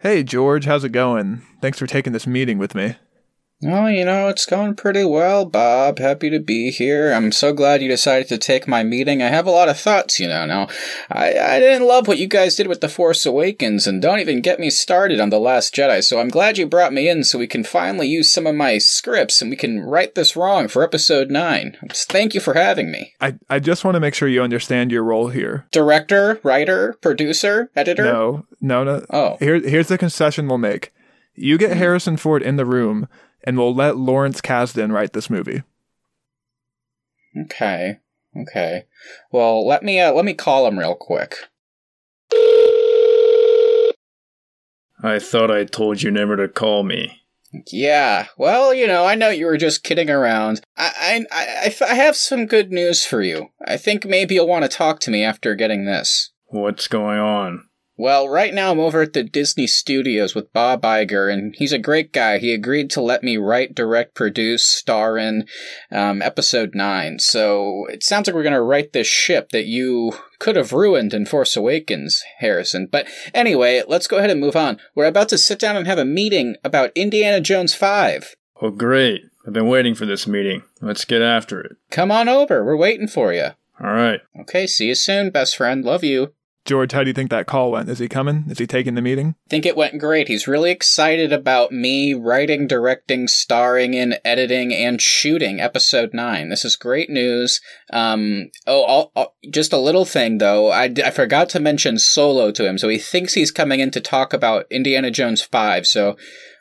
Hey, George, how's it going? Thanks for taking this meeting with me. Oh, you know, it's going pretty well, Bob. Happy to be here. I'm so glad you decided to take my meeting. I have a lot of thoughts, you know. Now, I, I didn't love what you guys did with The Force Awakens, and don't even get me started on The Last Jedi, so I'm glad you brought me in so we can finally use some of my scripts and we can right this wrong for Episode 9. Thank you for having me. I, I just want to make sure you understand your role here. Director, writer, producer, editor? No, no, no. Oh. Here, here's the concession we'll make. You get hmm. Harrison Ford in the room and we'll let Lawrence Kasdan write this movie. Okay. Okay. Well, let me uh, let me call him real quick. I thought I told you never to call me. Yeah. Well, you know, I know you were just kidding around. I I I, I have some good news for you. I think maybe you'll want to talk to me after getting this. What's going on? Well, right now I'm over at the Disney Studios with Bob Iger, and he's a great guy. He agreed to let me write, direct, produce, star in um, episode 9. So it sounds like we're going to write this ship that you could have ruined in Force Awakens, Harrison. But anyway, let's go ahead and move on. We're about to sit down and have a meeting about Indiana Jones 5. Oh, great. I've been waiting for this meeting. Let's get after it. Come on over. We're waiting for you. All right. Okay, see you soon, best friend. Love you. George, how do you think that call went? Is he coming? Is he taking the meeting? think it went great. He's really excited about me writing, directing, starring in, editing, and shooting episode 9. This is great news. Um, oh, I'll, I'll, just a little thing though. I, I forgot to mention Solo to him. So he thinks he's coming in to talk about Indiana Jones 5. So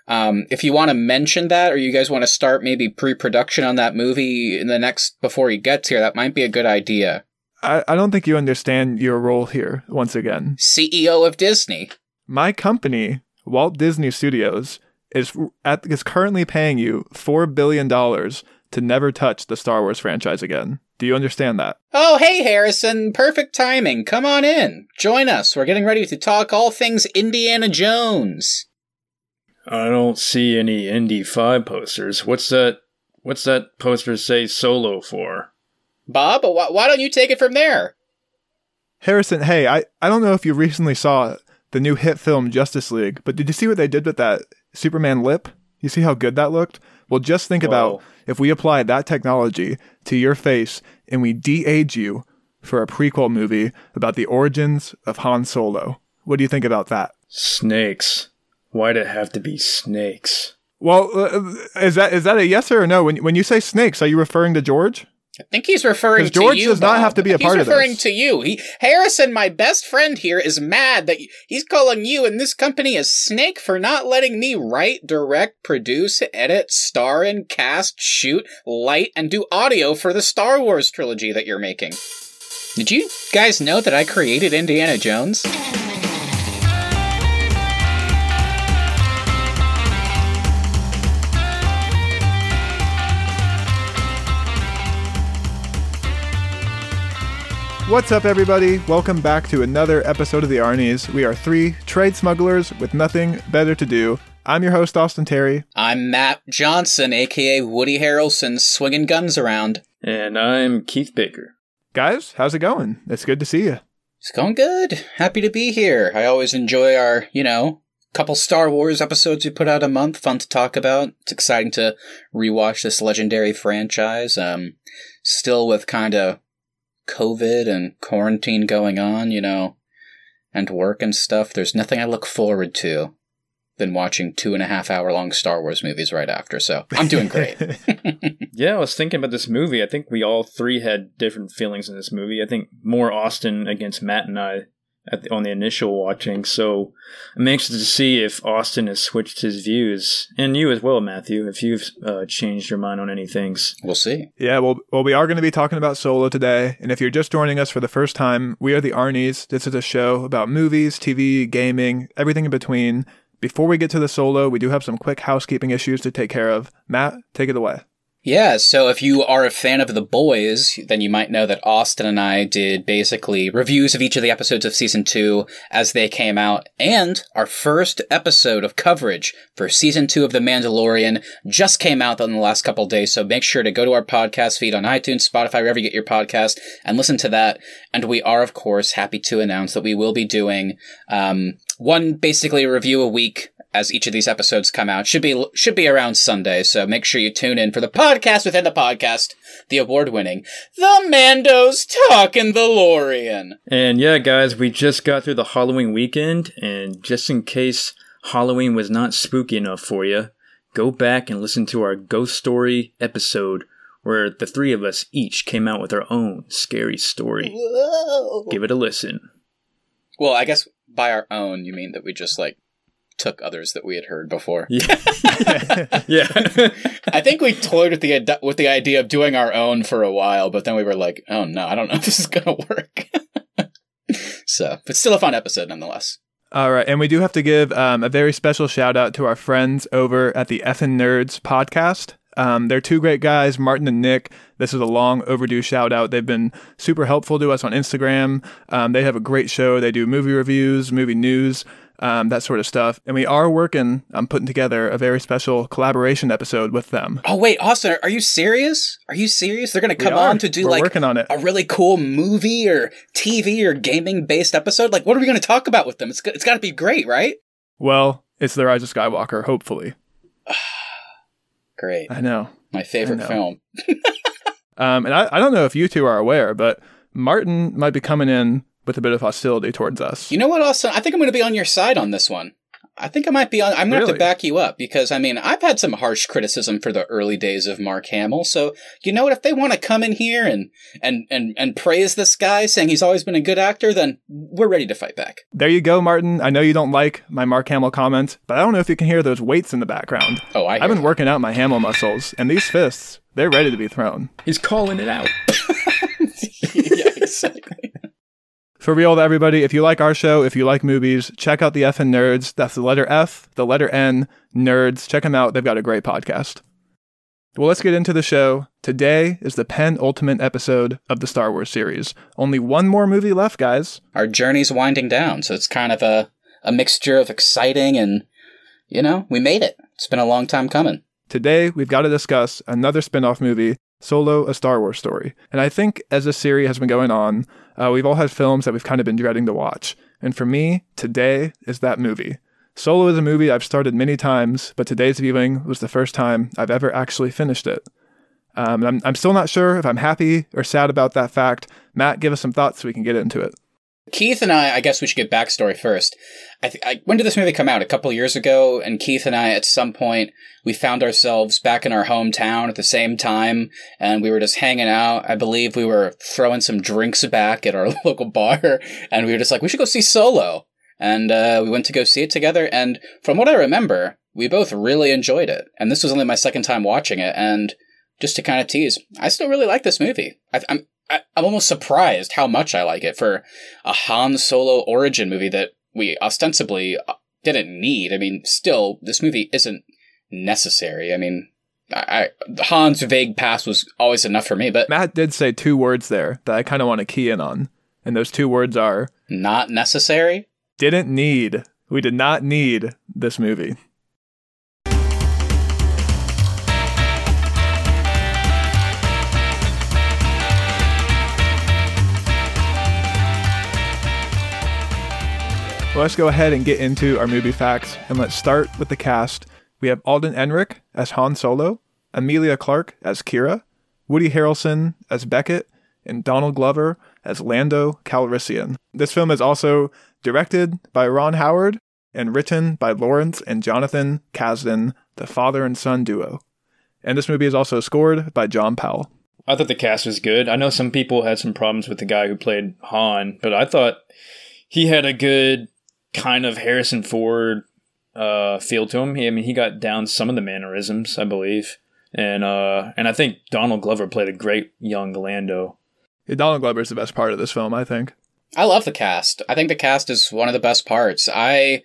um, if you want to mention that, or you guys want to start maybe pre-production on that movie in the next before he gets here, that might be a good idea. I, I don't think you understand your role here, once again. CEO of Disney. My company, Walt Disney Studios, is at, is currently paying you $4 billion to never touch the Star Wars franchise again. Do you understand that? Oh, hey, Harrison. Perfect timing. Come on in. Join us. We're getting ready to talk all things Indiana Jones. I don't see any Indy 5 posters. What's that? What's that poster say solo for? Bob, wh- why don't you take it from there? Harrison, hey, I, I don't know if you recently saw the new hit film Justice League, but did you see what they did with that Superman lip? You see how good that looked? Well, just think Whoa. about if we apply that technology to your face and we de-age you for a prequel movie about the origins of Han Solo. What do you think about that? Snakes. Why'd it have to be snakes? Well, uh, is that is that a yes or a no? When when you say snakes, are you referring to George? I think he's referring to George you. does not have to be a he's part of this. referring to you. He Harrison, my best friend here, is mad that he's calling you and this company a snake for not letting me write, direct, produce, edit, star and cast, shoot, light, and do audio for the Star Wars trilogy that you're making. Did you guys know that I created Indiana Jones? What's up, everybody? Welcome back to another episode of the Arnies. We are three trade smugglers with nothing better to do. I'm your host, Austin Terry. I'm Matt Johnson, aka Woody Harrelson, swinging guns around. And I'm Keith Baker. Guys, how's it going? It's good to see you. It's going good. Happy to be here. I always enjoy our, you know, couple Star Wars episodes we put out a month. Fun to talk about. It's exciting to rewatch this legendary franchise. Um, still with kind of COVID and quarantine going on, you know, and work and stuff. There's nothing I look forward to than watching two and a half hour long Star Wars movies right after. So I'm doing great. Yeah, I was thinking about this movie. I think we all three had different feelings in this movie. I think more Austin against Matt and I at the, on the initial watching. So I'm anxious to see if Austin has switched his views, and you as well, Matthew, if you've uh, changed your mind on any things. we'll see. Yeah, well, well, we are going to be talking about Solo today. And if you're just joining us for the first time, we are the Arnies. This is a show about movies, TV, gaming, everything in between. Before we get to the Solo, we do have some quick housekeeping issues to take care of. Matt, take it away. Yeah, so if you are a fan of The Boys, then you might know that Austin and I did basically reviews of each of the episodes of season two as they came out, and our first episode of coverage for season two of The Mandalorian just came out in the last couple days, so make sure to go to our podcast feed on iTunes, Spotify, wherever you get your podcast, and listen to that. And we are, of course, happy to announce that we will be doing um, one basically review a week as each of these episodes come out. Should be should be around Sunday, so make sure you tune in for the podcast within the podcast, the award-winning The Mandos Talking the Lorian. And yeah, guys, we just got through the Halloween weekend, and just in case Halloween was not spooky enough for you, go back and listen to our ghost story episode where the three of us each came out with our own scary story. Whoa. Give it a listen. Well, I guess by our own, you mean that we just like took others that we had heard before. Yeah. yeah. I think we toyed with the ide- with the idea of doing our own for a while, but then we were like, "Oh no, I don't know if this is gonna work." so, but still a fun episode nonetheless. All right, and we do have to give um, a very special shout out to our friends over at the Effin Nerds podcast. Um, they're two great guys, Martin and Nick. This is a long overdue shout out. They've been super helpful to us on Instagram. Um, they have a great show. They do movie reviews, movie news, um, that sort of stuff. And we are working on putting together a very special collaboration episode with them. Oh wait, Austin, are you serious? Are you serious? They're gonna come on to do We're like working on it. a really cool movie or TV or gaming based episode. Like, what are we gonna talk about with them? It's it's got to be great, right? Well, it's The Rise of Skywalker, hopefully. Great, I know. my favorite know. film. Um, and I, I don't know if you two are aware, but Martin might be coming in with a bit of hostility towards us. You know what, Austin? I think I'm going to be on your side on this one. I think I might be on. I'm going to have to back you up because I mean I've had some harsh criticism for the early days of Mark Hamill. So you know what? If they want to come in here and and and and praise this guy, saying he's always been a good actor, then we're ready to fight back. There you go, Martin. I know you don't like my Mark Hamill comment, but I don't know if you can hear those weights in the background. Oh, I. I've hear been working out my Hamill muscles, and these fists, they're ready to be thrown. He's calling it out. yeah, exactly. For real, everybody, if you like our show, if you like movies, check out the F and Nerds. That's the letter F, the letter N, Nerds. Check them out. They've got a great podcast. Well, let's get into the show. Today is the penultimate episode of the Star Wars series. Only one more movie left, guys. Our journey's winding down, so it's kind of a a mixture of exciting and you know we made it. It's been a long time coming. Today, we've got to discuss another spin off movie, Solo, a Star Wars story. And I think as this series has been going on, uh, we've all had films that we've kind of been dreading to watch. And for me, today is that movie. Solo is a movie I've started many times, but today's viewing was the first time I've ever actually finished it. Um, I'm, I'm still not sure if I'm happy or sad about that fact. Matt, give us some thoughts so we can get into it. Keith and I, I guess we should get backstory first. I, th- I when did this movie come out? A couple years ago, and Keith and I, at some point, we found ourselves back in our hometown at the same time, and we were just hanging out. I believe we were throwing some drinks back at our local bar, and we were just like, we should go see Solo. And uh, we went to go see it together, and from what I remember, we both really enjoyed it. And this was only my second time watching it, and just to kind of tease, I still really like this movie. I, I'm I, I'm almost surprised how much I like it for a Han Solo origin movie that we ostensibly uh, didn't need. I mean, still, this movie isn't necessary. I mean, I, I Han's vague past was always enough for me, but Matt did say two words there that I kind of want to key in on. And those two words are not necessary. didn't need. We did not need this movie. Well, let's go ahead and get into our movie facts, and let's start with the cast. We have Alden Ehrenreich as Han Solo, Emilia Clarke as Qi'ra, Woody Harrelson as Beckett, and Donald Glover as Lando Calrissian. This film is also directed by Ron Howard and written by Lawrence and Jonathan Kasdan, the father and son duo. And this movie is also scored by John Powell. I thought the cast was good. I know some people had some problems with the guy who played Han, but I thought he had a good kind of Harrison Ford uh, feel to him. He, I mean, he got down some of the mannerisms, I believe, and uh, and I think Donald Glover played a great young Lando. Yeah, Donald Glover is the best part of this film, I think. I love the cast. I think the cast is one of the best parts. I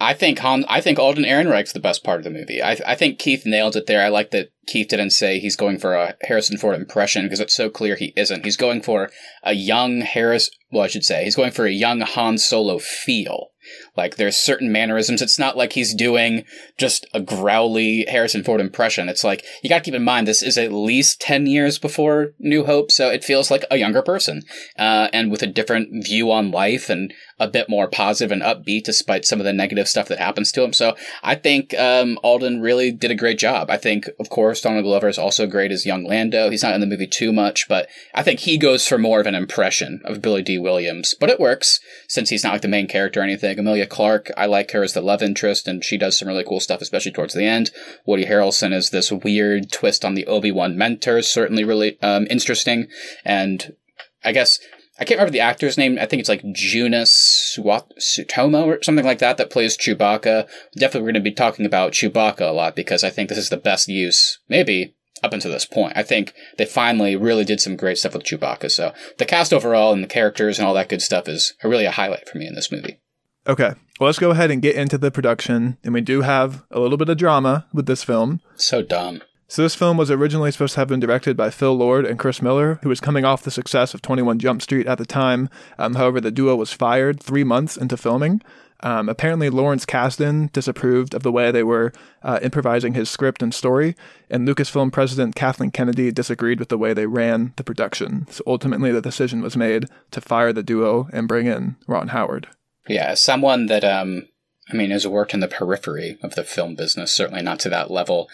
I think Han, I think Alden Ehrenreich's the best part of the movie. I, I think Keith nailed it there. I like that Keith didn't say he's going for a Harrison Ford impression because it's so clear he isn't. He's going for a young Harris, well, I should say, he's going for a young Han Solo feel. Like there's certain mannerisms. It's not like he's doing just a growly Harrison Ford impression. It's like you got to keep in mind this is at least ten years before New Hope, so it feels like a younger person, uh, and with a different view on life and a bit more positive and upbeat despite some of the negative stuff that happens to him. So I think um, Alden really did a great job. I think, of course, Donald Glover is also great as young Lando. He's not in the movie too much, but I think he goes for more of an impression of Billy Dee Williams. But it works since he's not like the main character or anything. Emilia Clarke, I like her as the love interest, and she does some really cool stuff, especially towards the end. Woody Harrelson is this weird twist on the Obi Wan mentor, certainly really um, interesting. And I guess I can't remember the actor's name. I think it's like Joonas Suotamo or something like that that plays Chewbacca. Definitely, we're going to be talking about Chewbacca a lot because I think this is the best use, maybe up until this point. I think they finally really did some great stuff with Chewbacca. So the cast overall and the characters and all that good stuff is really a highlight for me in this movie. Okay, well, let's go ahead and get into the production. And we do have a little bit of drama with this film. So dumb. So this film was originally supposed to have been directed by Phil Lord and Chris Miller, who was coming off the success of 21 Jump Street at the time. Um, however, the duo was fired three months into filming. Um, apparently, Lawrence Kasdan disapproved of the way they were uh, improvising his script and story, and Lucasfilm president Kathleen Kennedy disagreed with the way they ran the production. So ultimately, the decision was made to fire the duo and bring in Ron Howard. Yeah, someone that um, I mean, has worked in the periphery of the film business, certainly not to that level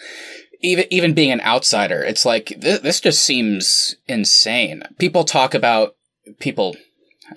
even even being an outsider, it's like th- this just seems insane. People talk about people.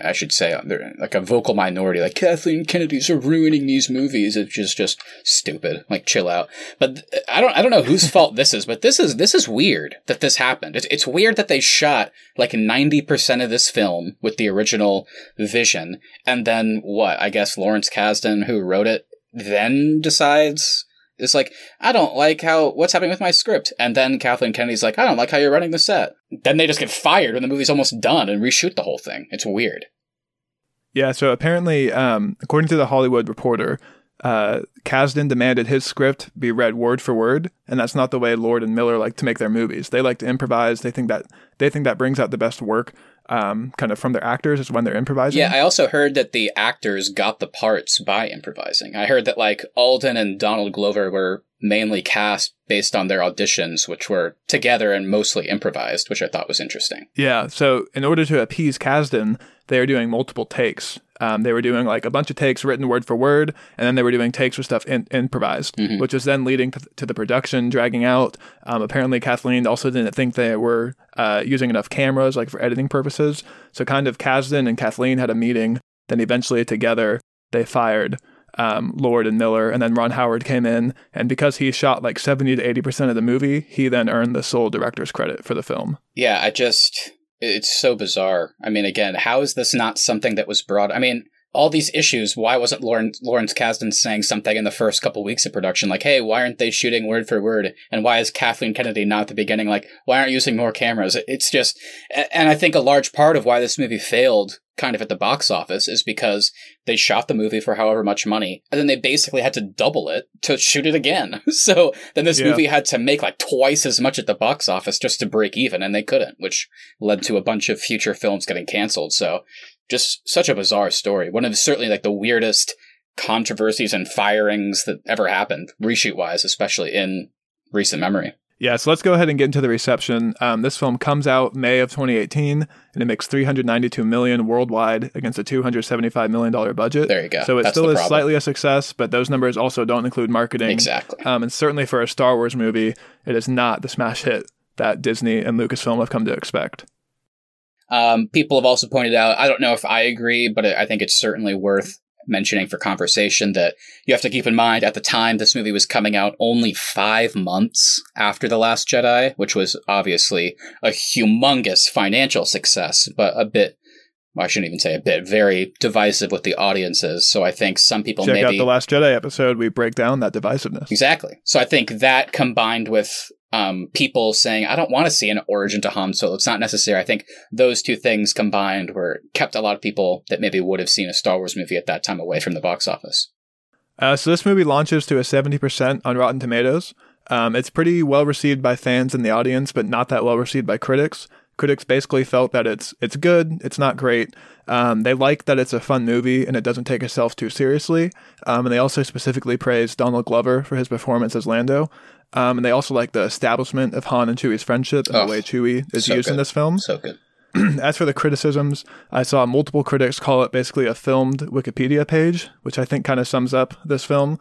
I should say uh, they're like a vocal minority, like Kathleen Kennedy's are ruining these movies. It's just just stupid. Like chill out. But I don't I don't know whose fault this is, but this is this is weird that this happened. It's it's weird that they shot like ninety percent of this film with the original vision, and then what? I guess Lawrence Kasdan, who wrote it, then decides it's like, I don't like how, what's happening with my script. And then Kathleen Kennedy's like, I don't like how you're running the set. Then they just get fired when the movie's almost done and reshoot the whole thing. It's weird. Yeah, so apparently, um, according to the Hollywood Reporter, uh, Kasdan demanded his script be read word for word, and that's not the way Lord and Miller like to make their movies. They like to improvise. They think that they think that brings out the best work um, kind of from their actors is when they're improvising. Yeah, I also heard that the actors got the parts by improvising. I heard that like Alden and Donald Glover were mainly cast based on their auditions, which were together and mostly improvised, which I thought was interesting. Yeah, so in order to appease Kasdan, they are doing multiple takes. Um, they were doing like a bunch of takes written word for word, and then they were doing takes with stuff in- improvised, mm-hmm. which was then leading to, th- to the production dragging out. Um, apparently, Kathleen also didn't think they were uh, using enough cameras, like for editing purposes. So, kind of, Kasdan and Kathleen had a meeting. Then, eventually, together, they fired um, Lord and Miller, and then Ron Howard came in. And because he shot like 70 to 80% of the movie, he then earned the sole director's credit for the film. Yeah, I just it's so bizarre. I mean, again, how is this not something that was brought? I mean, all these issues. Why wasn't Lawrence, Lawrence Kasdan saying something in the first couple weeks of production, like, "Hey, why aren't they shooting word for word?" And why is Kathleen Kennedy not at the beginning, like, "Why aren't you using more cameras?" It's just, and I think a large part of why this movie failed kind of at the box office is because they shot the movie for however much money and then they basically had to double it to shoot it again. so then this yeah. movie had to make like twice as much at the box office just to break even and they couldn't, which led to a bunch of future films getting canceled. So just such a bizarre story. One of the, certainly like the weirdest controversies and firings that ever happened, reshoot wise, especially in recent memory. Yeah, so let's go ahead and get into the reception. Um, this film comes out May of 2018, and it makes 392 million worldwide against a 275 million dollar budget. There you go. So it That's still is slightly a success, but those numbers also don't include marketing. Exactly. Um, and certainly for a Star Wars movie, it is not the smash hit that Disney and Lucasfilm have come to expect. Um, people have also pointed out, I don't know if I agree, but I think it's certainly worth mentioning for conversation that you have to keep in mind at the time this movie was coming out only five months after The Last Jedi, which was obviously a humongous financial success, but a bit well, I shouldn't even say a bit, very divisive with the audiences. So I think some people Check maybe. out the Last Jedi episode. We break down that divisiveness. Exactly. So I think that combined with um, people saying, I don't want to see an origin to Han Solo. It's not necessary. I think those two things combined were kept a lot of people that maybe would have seen a Star Wars movie at that time away from the box office. Uh, so this movie launches to a 70% on Rotten Tomatoes. Um, it's pretty well received by fans and the audience, but not that well received by critics. Critics basically felt that it's it's good, it's not great. Um, they like that it's a fun movie and it doesn't take itself too seriously. Um, and they also specifically praised Donald Glover for his performance as Lando. Um, and they also like the establishment of Han and Chewie's friendship and Oh, the way Chewie is so used in this film. So good. As for the criticisms, I saw multiple critics call it basically a filmed Wikipedia page, which I think kind of sums up this film.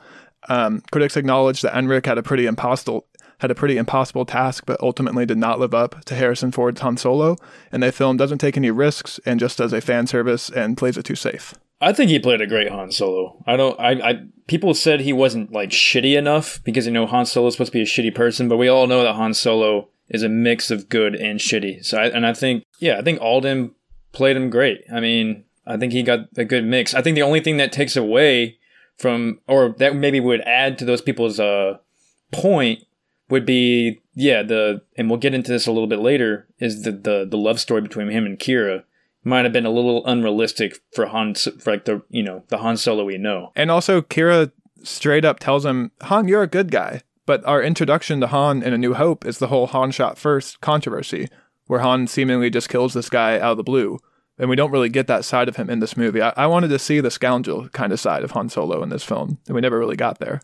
Um, critics acknowledged that Ehrenreich had a pretty impossible had a pretty impossible task, but ultimately did not live up to Harrison Ford's Han Solo, and the film doesn't take any risks and just does a fan service and plays it too safe. I think he played a great Han Solo. I don't. I. I people said he wasn't like shitty enough because you know Han Solo is supposed to be a shitty person, but we all know that Han Solo is a mix of good and shitty. So I, and I think yeah, I think Alden played him great. I mean, I think he got a good mix. I think the only thing that takes away from or that maybe would add to those people's uh point would be yeah the and we'll get into this a little bit later is the the, the love story between him and Qi'ra might have been a little unrealistic for Han for like the you know the Han Solo we know. And also, Qi'ra straight up tells him, Han, you're a good guy. But our introduction to Han in A New Hope is the whole Han shot first controversy, where Han seemingly just kills this guy out of the blue. And we don't really get that side of him in this movie. I, I wanted to see the scoundrel kind of side of Han Solo in this film, and we never really got there.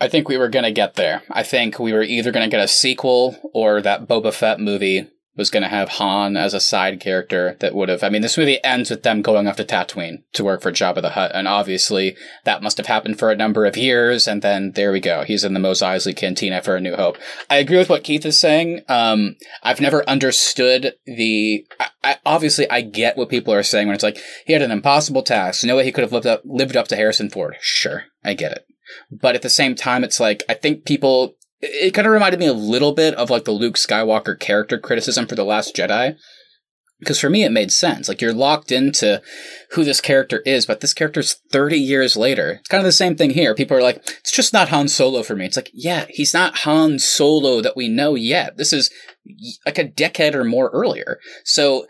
I think we were going to get there. I think we were either going to get a sequel or that Boba Fett movie was going to have Han as a side character that would have. I mean, this movie ends with them going off to Tatooine to work for Jabba the Hutt, and obviously that must have happened for a number of years. And then there we go. He's in the Mos Eisley Cantina for A New Hope. I agree with what Keith is saying. Um, I've never understood the. I, I, obviously, I get what people are saying when it's like he had an impossible task. No way he could have lived up lived up to Harrison Ford. Sure, I get it. But at the same time, it's like, I think people, it, kind of reminded me a little bit of like the Luke Skywalker character criticism for The Last Jedi. Because for me, it made sense. Like, you're locked into who this character is, but this character's 30 years later. It's kind of the same thing here. People are like, it's just not Han Solo for me. It's like, yeah, he's not Han Solo that we know yet. This is like a decade or more earlier. So,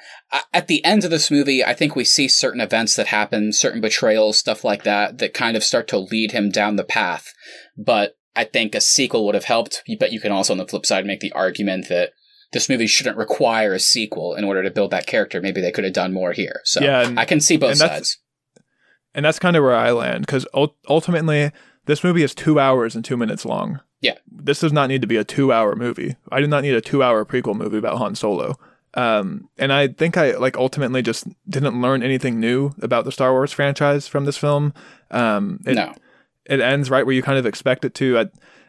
at the end of this movie, I think we see certain events that happen, certain betrayals, stuff like that, that kind of start to lead him down the path. But I think a sequel would have helped. But you can also, on the flip side, make the argument that this movie shouldn't require a sequel in order to build that character. Maybe they could have done more here. So Yeah, and- I can see both and that's- sides. And that's kind of where I land, because ultimately, this movie is two hours and two minutes long. Yeah. This does not need to be a two hour movie. I do not need a two hour prequel movie about Han Solo. Um, and I think I like ultimately just didn't learn anything new about the Star Wars franchise from this film. Um, it, no. It ends right where you kind of expect it to. I,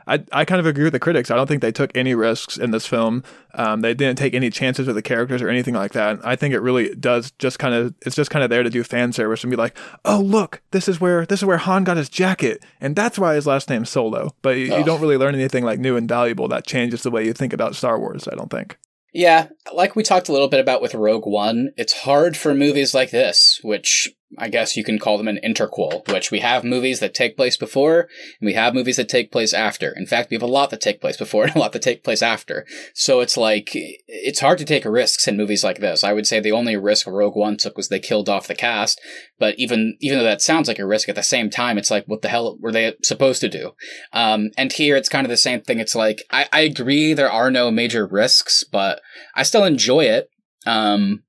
I, I kind of agree with the critics. I don't think they took any risks in this film. Um, they didn't take any chances with the characters or anything like that. I think it really does just kind of it's just kind of there to do fan service and be like, oh look, this is where this is where Han got his jacket, and that's why his last name's Solo. But you, you don't really learn anything like new and valuable that changes the way you think about Star Wars. I don't think. Yeah, like we talked a little bit about with Rogue One, it's hard for movies like this, which I guess you can call them an interquel, which we have movies that take place before, and we have movies that take place after. In fact, we have a lot that take place before and a lot that take place after. So it's like, it's hard to take risks in movies like this. I would say the only risk Rogue One took was they killed off the cast, but even, even though that sounds like a risk, at the same time, it's like, what the hell were they supposed to do? Um, and here it's kind of the same thing. It's like, I, I agree there are no major risks, but I still enjoy it. Um,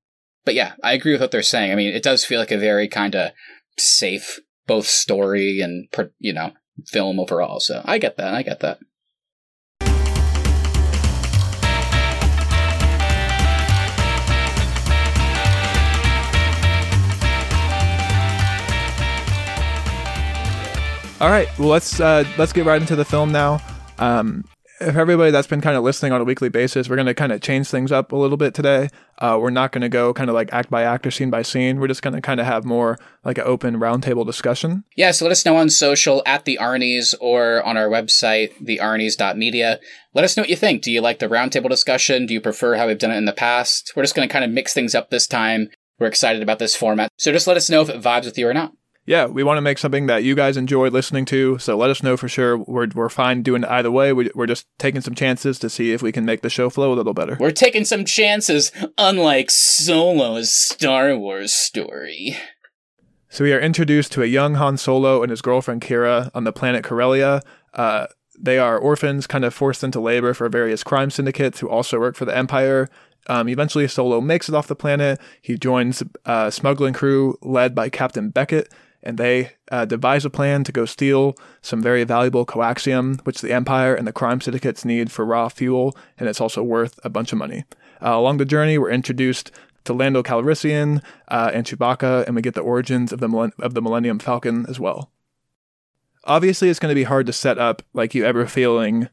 but yeah, I agree with what they're saying. I mean, it does feel like a very kind of safe, both story and, you know, film overall. So I get that. I get that. All right, well let's uh, let's get right into the film now. Um, if everybody that's been kind of listening on a weekly basis, we're going to kind of change things up a little bit today. Uh, we're not going to go kind of like act by act or scene by scene. We're just going to kind of have more like an open roundtable discussion. Yeah, so let us know on social at the Arnies or on our website, thearnies.media. Let us know what you think. Do you like the roundtable discussion? Do you prefer how we've done it in the past? We're just going to kind of mix things up this time. We're excited about this format. So just let us know if it vibes with you or not. Yeah, we want to make something that you guys enjoy listening to. So let us know for sure. We're, we're fine doing it either way. We, we're just taking some chances to see if we can make the show flow a little better. We're taking some chances, unlike Solo's Star Wars story. So we are introduced to a young Han Solo and his girlfriend Qi'ra on the planet Corellia. Uh, they are orphans, kind of forced into labor for various crime syndicates who also work for the Empire. Um, eventually, Solo makes it off the planet. He joins a smuggling crew led by Captain Beckett, and they uh, devise a plan to go steal some very valuable coaxium, which the Empire and the crime syndicates need for raw fuel, and it's also worth a bunch of money. Uh, along the journey, we're introduced to Lando Calrissian uh, and Chewbacca, and we get the origins of the of the Millennium Falcon as well. Obviously, it's going to be hard to set up like you ever feeling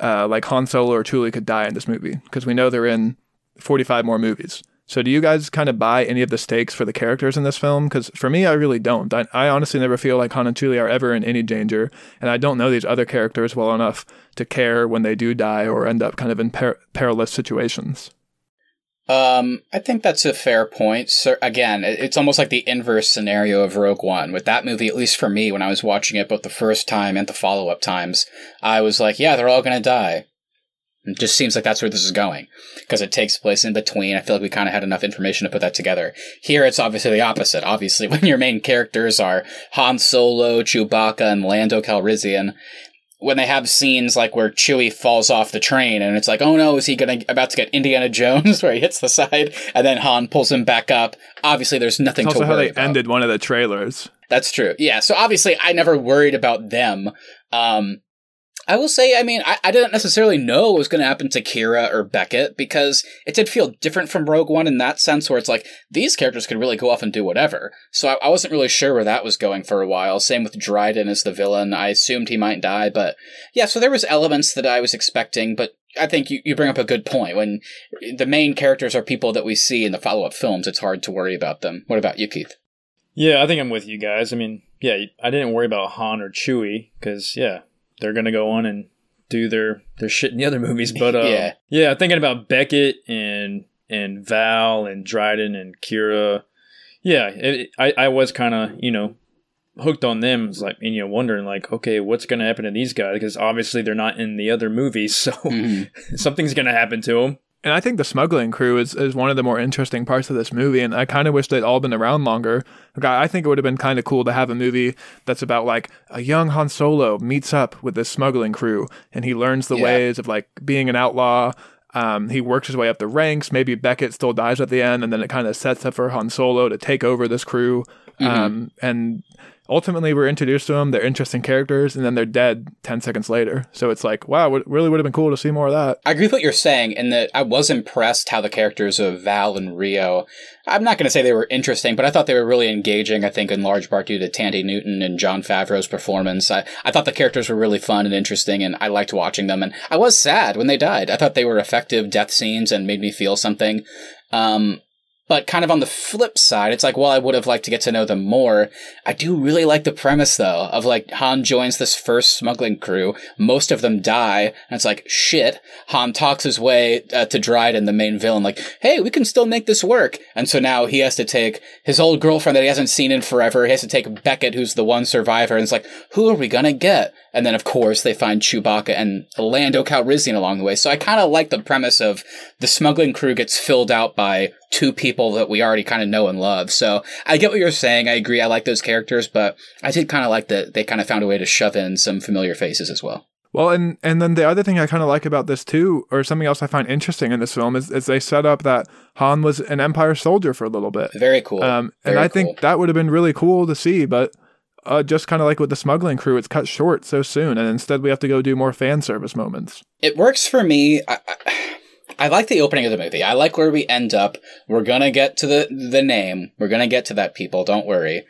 uh, like Han Solo or Chewie could die in this movie because we know they're in 45 more movies. So, do you guys kind of buy any of the stakes for the characters in this film? Because for me, I really don't. I, I, honestly never feel like Han and Chewie are ever in any danger, and I don't know these other characters well enough to care when they do die or end up kind of in per- perilous situations. Um, I think that's a fair point. So again, it's almost like the inverse scenario of Rogue One. With that movie, at least for me, when I was watching it both the first time and the follow up times, I was like, yeah, they're all going to die. It just seems like that's where this is going because it takes place in between. I feel like we kind of had enough information to put that together. Here, it's obviously the opposite. Obviously, when your main characters are Han Solo, Chewbacca, and Lando Calrissian, when they have scenes like where Chewie falls off the train and it's like, oh no, is he gonna about to get Indiana Jones where he hits the side and then Han pulls him back up? Obviously, there's nothing it's to also worry how they about. ended one of the trailers. That's true. Yeah. So obviously, I never worried about them. Um, I will say, I mean, I, I didn't necessarily know what was going to happen to Qi'ra or Beckett because it did feel different from Rogue One in that sense, where it's like these characters could really go off and do whatever. So I, I wasn't really sure where that was going for a while. Same with Dryden as the villain. I assumed he might die, but yeah, so there was elements that I was expecting, but I think you, you bring up a good point. When the main characters are people that we see in the follow up films, it's hard to worry about them. What about you, Keith? Yeah, I think I'm with you guys. I mean, yeah, I didn't worry about Han or Chewie because, yeah, they're gonna go on and do their their shit in the other movies. But uh, Yeah. yeah, thinking about Beckett and and Val and Dryden and Qi'ra, yeah, it, I I was kind of you know hooked on them. It's like and, you know wondering like, okay, what's gonna happen to these guys? Because obviously they're not in the other movies, so Mhm. something's gonna happen to them. And I think the smuggling crew is, is one of the more interesting parts of this movie, and I kind of wish they'd all been around longer. Like, I think it would have been kind of cool to have a movie that's about like a young Han Solo meets up with this smuggling crew, and he learns the Yeah. ways of like being an outlaw. Um, he works his way up the ranks. Maybe Beckett still dies at the end, and then it kind of sets up for Han Solo to take over this crew. Um, and ultimately, we're introduced to them. They're interesting characters, and then they're dead ten seconds later. So it's like, wow, it really would have been cool to see more of that. I agree with what you're saying in that I was impressed how the characters of Val and Rio, I'm not going to say they were interesting, but I thought they were really engaging, I think in large part due to Thandie Newton and Jon Favreau's performance. I, I thought the characters were really fun and interesting, and I liked watching them, and I was sad when they died. I thought they were effective death scenes and made me feel something. Um, but kind of on the flip side, it's like, well, I would have liked to get to know them more. I do really like the premise, though, of like Han joins this first smuggling crew. Most of them die, and it's like, shit. Han talks his way uh, to Dryden, the main villain, like, hey, we can still make this work. And so now he has to take his old girlfriend that he hasn't seen in forever. He has to take Beckett, who's the one survivor, and it's like, who are we gonna get? And then, of course, they find Chewbacca and Lando Calrissian along the way. So I kind of like the premise of the smuggling crew gets filled out by two people that we already kind of know and love. So I get what you're saying. I agree. I like those characters, but I did kind of like that they kind of found a way to shove in some familiar faces as well. Well, and and then the other thing I kind of like about this too, or something else I find interesting in this film, is, is they set up that Han was an Empire soldier for a little bit. Very cool. Um, and Very I think that would have been really cool to see, but uh, just kind of like with the smuggling crew, it's cut short so soon, and instead we have to go do more fan service moments. It works for me. I, I, I like the opening of the movie. I like where we end up. We're gonna get to the the name. We're gonna get to that. People, don't worry.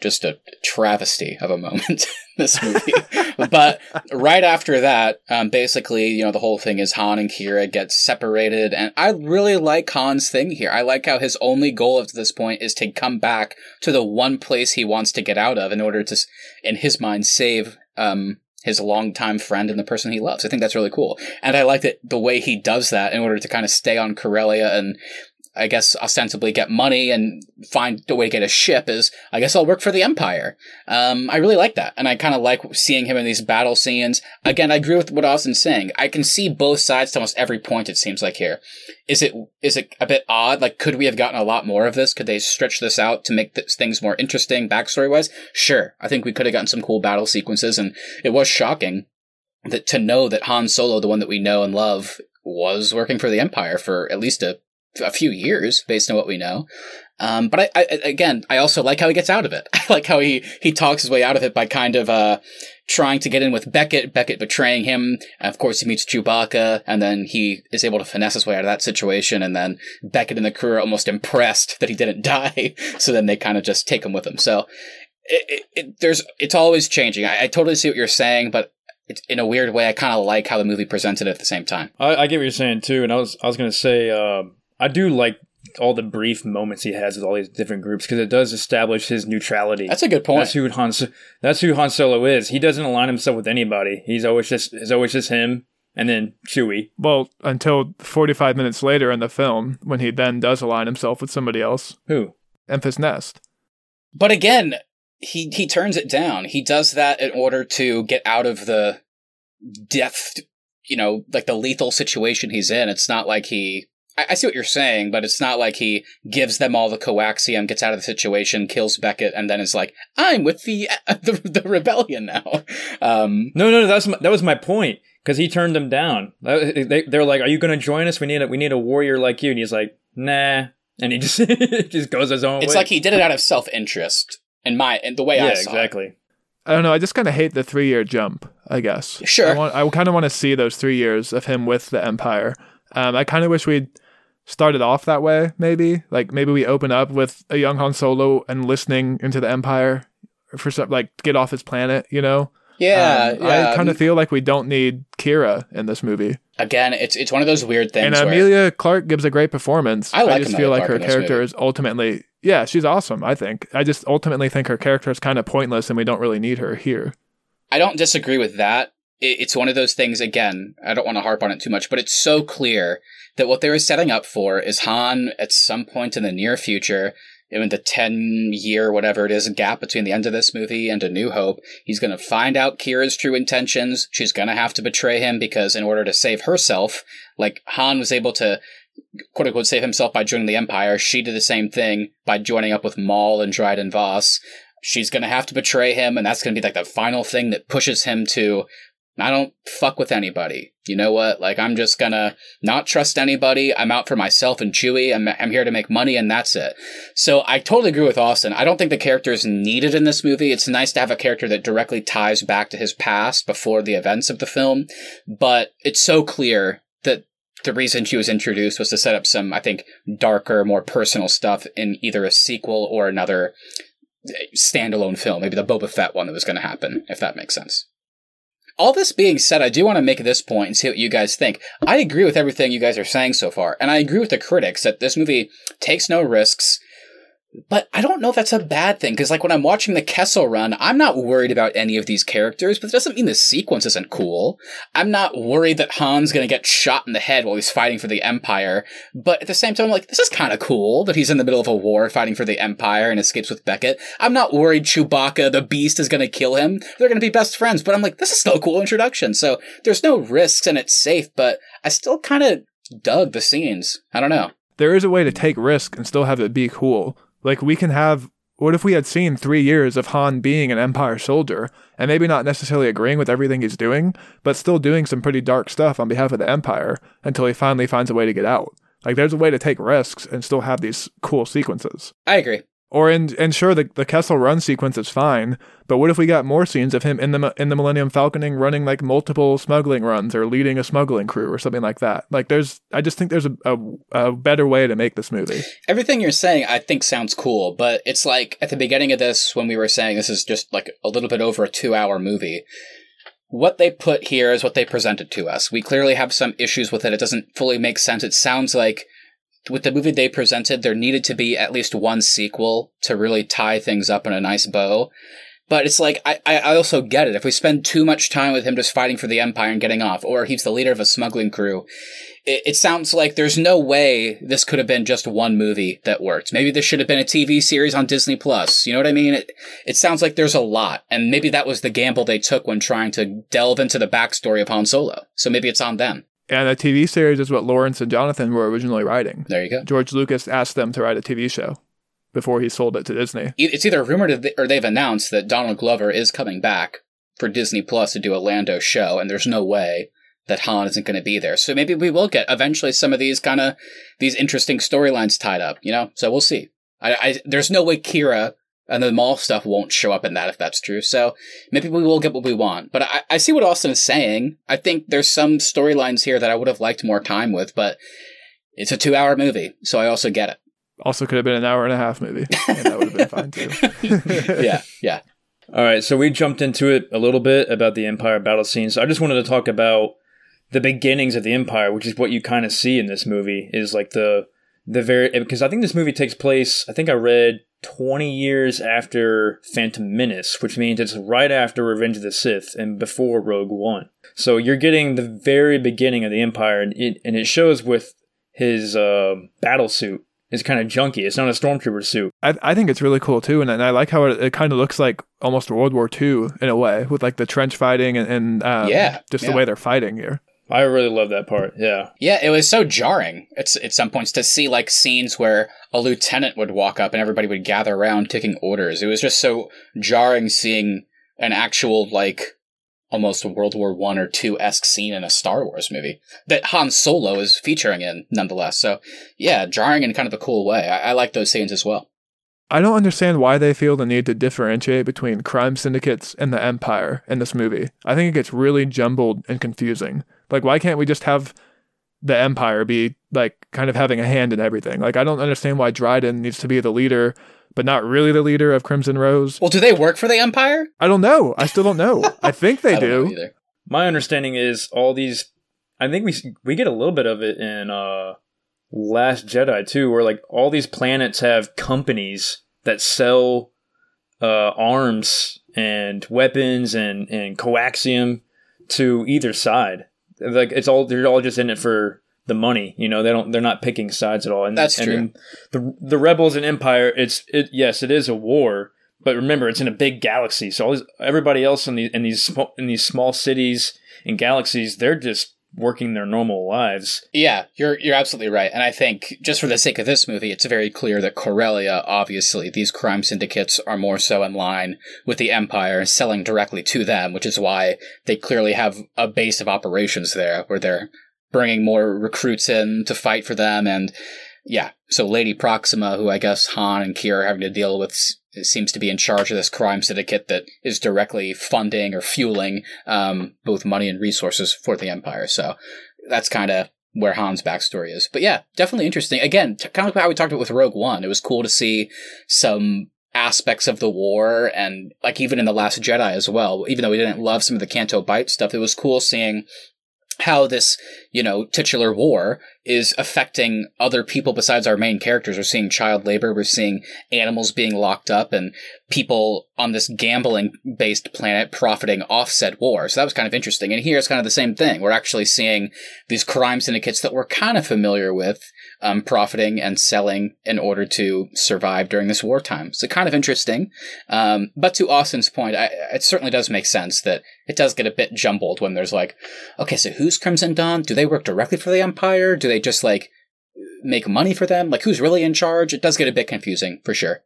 Just a travesty of a moment. In this movie, but right after that, um, basically, you know, the whole thing is Han and Qi'ra get separated, and I really like Han's thing here. I like how his only goal up to this point is to come back to the one place he wants to get out of in order to, in his mind, save um his longtime friend and the person he loves. I think that's really cool. And I like that the way he does that in order to kind of stay on Corellia and I guess, ostensibly get money and find a way to get a ship is, I guess I'll work for the Empire. Um, I really like that. And I kind of like seeing him in these battle scenes. Again, I agree with what Austin's saying. I can see both sides to almost every point, it seems like here. Is it, is it a bit odd? Like, could we have gotten a lot more of this? Could they stretch this out to make th- things more interesting backstory wise? Sure. I think we could have gotten some cool battle sequences and it was shocking that to know that Han Solo, the one that we know and love, was working for the Empire for at least a a few years based on what we know. Um, but I, I, again, I also like how he gets out of it. I like how he, he talks his way out of it by kind of, uh, trying to get in with Beckett, Beckett betraying him. And of course, he meets Chewbacca and then he is able to finesse his way out of that situation. And then Beckett and the crew are almost impressed that he didn't die. so then they kind of just take him with them. So it, it, it, there's, it's always changing. I, I totally see what you're saying, but in a weird way, I kind of like how the movie presented it at the same time. I, I, get what you're saying too, and I was I was gonna say uh, I do like all the brief moments he has with all these different groups because it does establish his neutrality. That's a good point. That's who Han. That's who Han Solo is. He doesn't align himself with anybody. He's always just. It's always just him and then Chewie. Well, until 45 minutes later in the film, when he then does align himself with somebody else. Who? Enfys Nest. But again, he he turns it down. He does that in order to get out of the death, you know, like the lethal situation he's in. It's not like he I, I see what you're saying, but it's not like he gives them all the coaxium, gets out of the situation, kills Beckett, and then is like, "I'm with the the, the rebellion now." Um, no, no, no, that's my, that was my point because he turned them down. They they're like, "Are you going to join us? We need a we need a warrior like you." And he's like, "Nah," and he just just goes his own. Way. It's way. like he did it out of self interest. In my in the way yeah, I saw exactly. It. I don't know. I just kind of hate the three year jump. I guess. Sure. I, want, I kind of want to see those three years of him with the Empire. Um, I kind of wish we'd started off that way. Maybe like maybe we open up with a young Han Solo and listening into the Empire for some like get off his planet. You know. Yeah, um, yeah. I kind of feel like we don't need Qi'ra in this movie. Again, it's it's one of those weird things. And Emilia Clarke gives a great performance. I like I just Emilia feel like Clarke her character movie. is ultimately yeah, she's awesome. I think. I just ultimately think her character is kind of pointless, and we don't really need her here. I don't disagree with that. It, it's one of those things. Again, I don't want to harp on it too much, but it's so clear that what they were setting up for is Han at some point in the near future, in the 10 year, whatever it is, gap between the end of this movie and A New Hope, he's going to find out Qi'ra's true intentions. She's going to have to betray him because in order to save herself, like Han was able to quote unquote save himself by joining the Empire, she did the same thing by joining up with Maul and Dryden Voss. She's going to have to betray him, and that's going to be like the final thing that pushes him to I don't fuck with anybody. You know what? Like, I'm just gonna not trust anybody. I'm out for myself and Chewie. I'm, I'm here to make money and that's it. So I totally agree with Austin. I don't think the character is needed in this movie. It's nice to have a character that directly ties back to his past before the events of the film, but it's so clear that the reason she was introduced was to set up some, I think, darker, more personal stuff in either a sequel or another standalone film, maybe the Boba Fett one that was going to happen, if that makes sense. All this being said, I do want to make this point and see what you guys think. I agree with everything you guys are saying so far, and I agree with the critics that this movie takes no risks. But I don't know if that's a bad thing, because like when I'm watching the Kessel run, I'm not worried about any of these characters, but it doesn't mean the sequence isn't cool. I'm not worried that Han's gonna get shot in the head while he's fighting for the Empire, but at the same time, I'm like, this is kinda cool that he's in the middle of a war fighting for the Empire and escapes with Beckett. I'm not worried Chewbacca, the beast, is gonna kill him. They're gonna be best friends, but I'm like, this is still a cool introduction. So there's no risks and it's safe, but I still kinda dug the scenes. I don't know. There is a way to take risk and still have it be cool. Like we can have what if we had seen three years of Han being an Empire soldier and maybe not necessarily agreeing with everything he's doing, but still doing some pretty dark stuff on behalf of the Empire until he finally finds a way to get out. Like there's a way to take risks and still have these cool sequences. I agree. Or in, and sure, the, the Kessel Run sequence is fine, but what if we got more scenes of him in the in the Millennium Falconing running like multiple smuggling runs or leading a smuggling crew or something like that? Like, there's, I just think there's a, a, a better way to make this movie. Everything you're saying, I think, sounds cool, but it's like at the beginning of this, when we were saying this is just like a little bit over a two hour movie, what they put here is what they presented to us. We clearly have some issues with it. It doesn't fully make sense. It sounds like with the movie they presented, there needed to be at least one sequel to really tie things up in a nice bow. But it's like I, I also get it. If we spend too much time with him just fighting for the Empire and getting off, or he's the leader of a smuggling crew, it, it sounds like there's no way this could have been just one movie that worked. Maybe this should have been a TV series on Disney Plus. You know what I mean? It, it sounds like there's a lot, and maybe that was the gamble they took when trying to delve into the backstory of Han Solo. So maybe it's on them. And a TV series is what Lawrence and Jonathan were originally writing. There you go. George Lucas asked them to write a TV show before he sold it to Disney. It's either rumored or they've announced that Donald Glover is coming back for Disney Plus to do a Lando show, and there's no way that Han isn't going to be there. So maybe we will get eventually some of these kind of these interesting storylines tied up, you know. So we'll see. I, I there's no way Qi'ra and the Maul stuff won't show up in that if that's true. So maybe we will get what we want. But I, I see what Austin is saying. I think there's some storylines here that I would have liked more time with, but it's a two hour movie, so I also get it. Also, could have been an hour and a half movie. And that would have been fine too. yeah, yeah. All right, so we jumped into it a little bit about the Empire battle scenes. So I just wanted to talk about the beginnings of the Empire, which is what you kind of see in this movie, is like the the very because I think this movie takes place. I think I read twenty years after Phantom Menace, which means it's right after Revenge of the Sith and before Rogue One. So you're getting the very beginning of the Empire, and it and it shows with his uh, battle suit is kind of junky. It's not a stormtrooper suit. I, I think it's really cool too, and, and I like how it, it kind of looks like almost World War II in a way, with like the trench fighting and, and um, yeah, just yeah. the way they're fighting here. I really love that part. Yeah, yeah, it was so jarring at at some points to see like scenes where a lieutenant would walk up and everybody would gather around taking orders. It was just so jarring seeing an actual like almost a World War One or two esque scene in a Star Wars movie that Han Solo is featuring in, nonetheless. So, yeah, jarring in kind of a cool way. I, I like those scenes as well. I don't understand why they feel the need to differentiate between crime syndicates and the Empire in this movie. I think it gets really jumbled and confusing. Like, why can't we just have the Empire be like kind of having a hand in everything? Like, I don't understand why Dryden needs to be the leader but not really the leader of Crimson Rose. Well, do they work for the Empire? I don't know. I still don't know. I think they I do. My understanding is all these. I think we we get a little bit of it in uh, Last Jedi too, where like all these planets have companies that sell uh, arms and weapons and and coaxium to either side. Like it's all they're all just in it for the money. You know, they don't they're not picking sides at all. And that's and true. The the rebels and empire, it's it yes, it is a war, but remember it's in a big galaxy. So all these, everybody else in these in these in these small cities and galaxies, they're just working their normal lives. Yeah, you're you're absolutely right. And I think just for the sake of this movie, it's very clear that Corellia, obviously, these crime syndicates are more so in line with the Empire, selling directly to them, which is why they clearly have a base of operations there where they're bringing more recruits in to fight for them. And yeah, so Lady Proxima, who I guess Han and Qi'ra are having to deal with, seems to be in charge of this crime syndicate that is directly funding or fueling um, both money and resources for the Empire. So that's kind of where Han's backstory is. But yeah, definitely interesting. Again, t- kind of how we talked about with Rogue One. It was cool to see some aspects of the war and like even in the last jedi as well even though we didn't love some of the Canto Bight stuff it was cool seeing how this, you know, titular war is affecting other people besides our main characters. We're seeing child labor, we're seeing animals being locked up, and people on this gambling based planet profiting offset war. So that was kind of interesting. And here it's kind of the same thing. We're actually seeing these crime syndicates that we're kind of familiar with um, profiting and selling in order to survive during this wartime. So kind of interesting. Um, but to Austin's point, I, it certainly does make sense that it does get a bit jumbled when there's like, okay, so who's Crimson Dawn? Do they work directly for the Empire? Do they just like make money for them? Like who's really in charge? It does get a bit confusing for sure.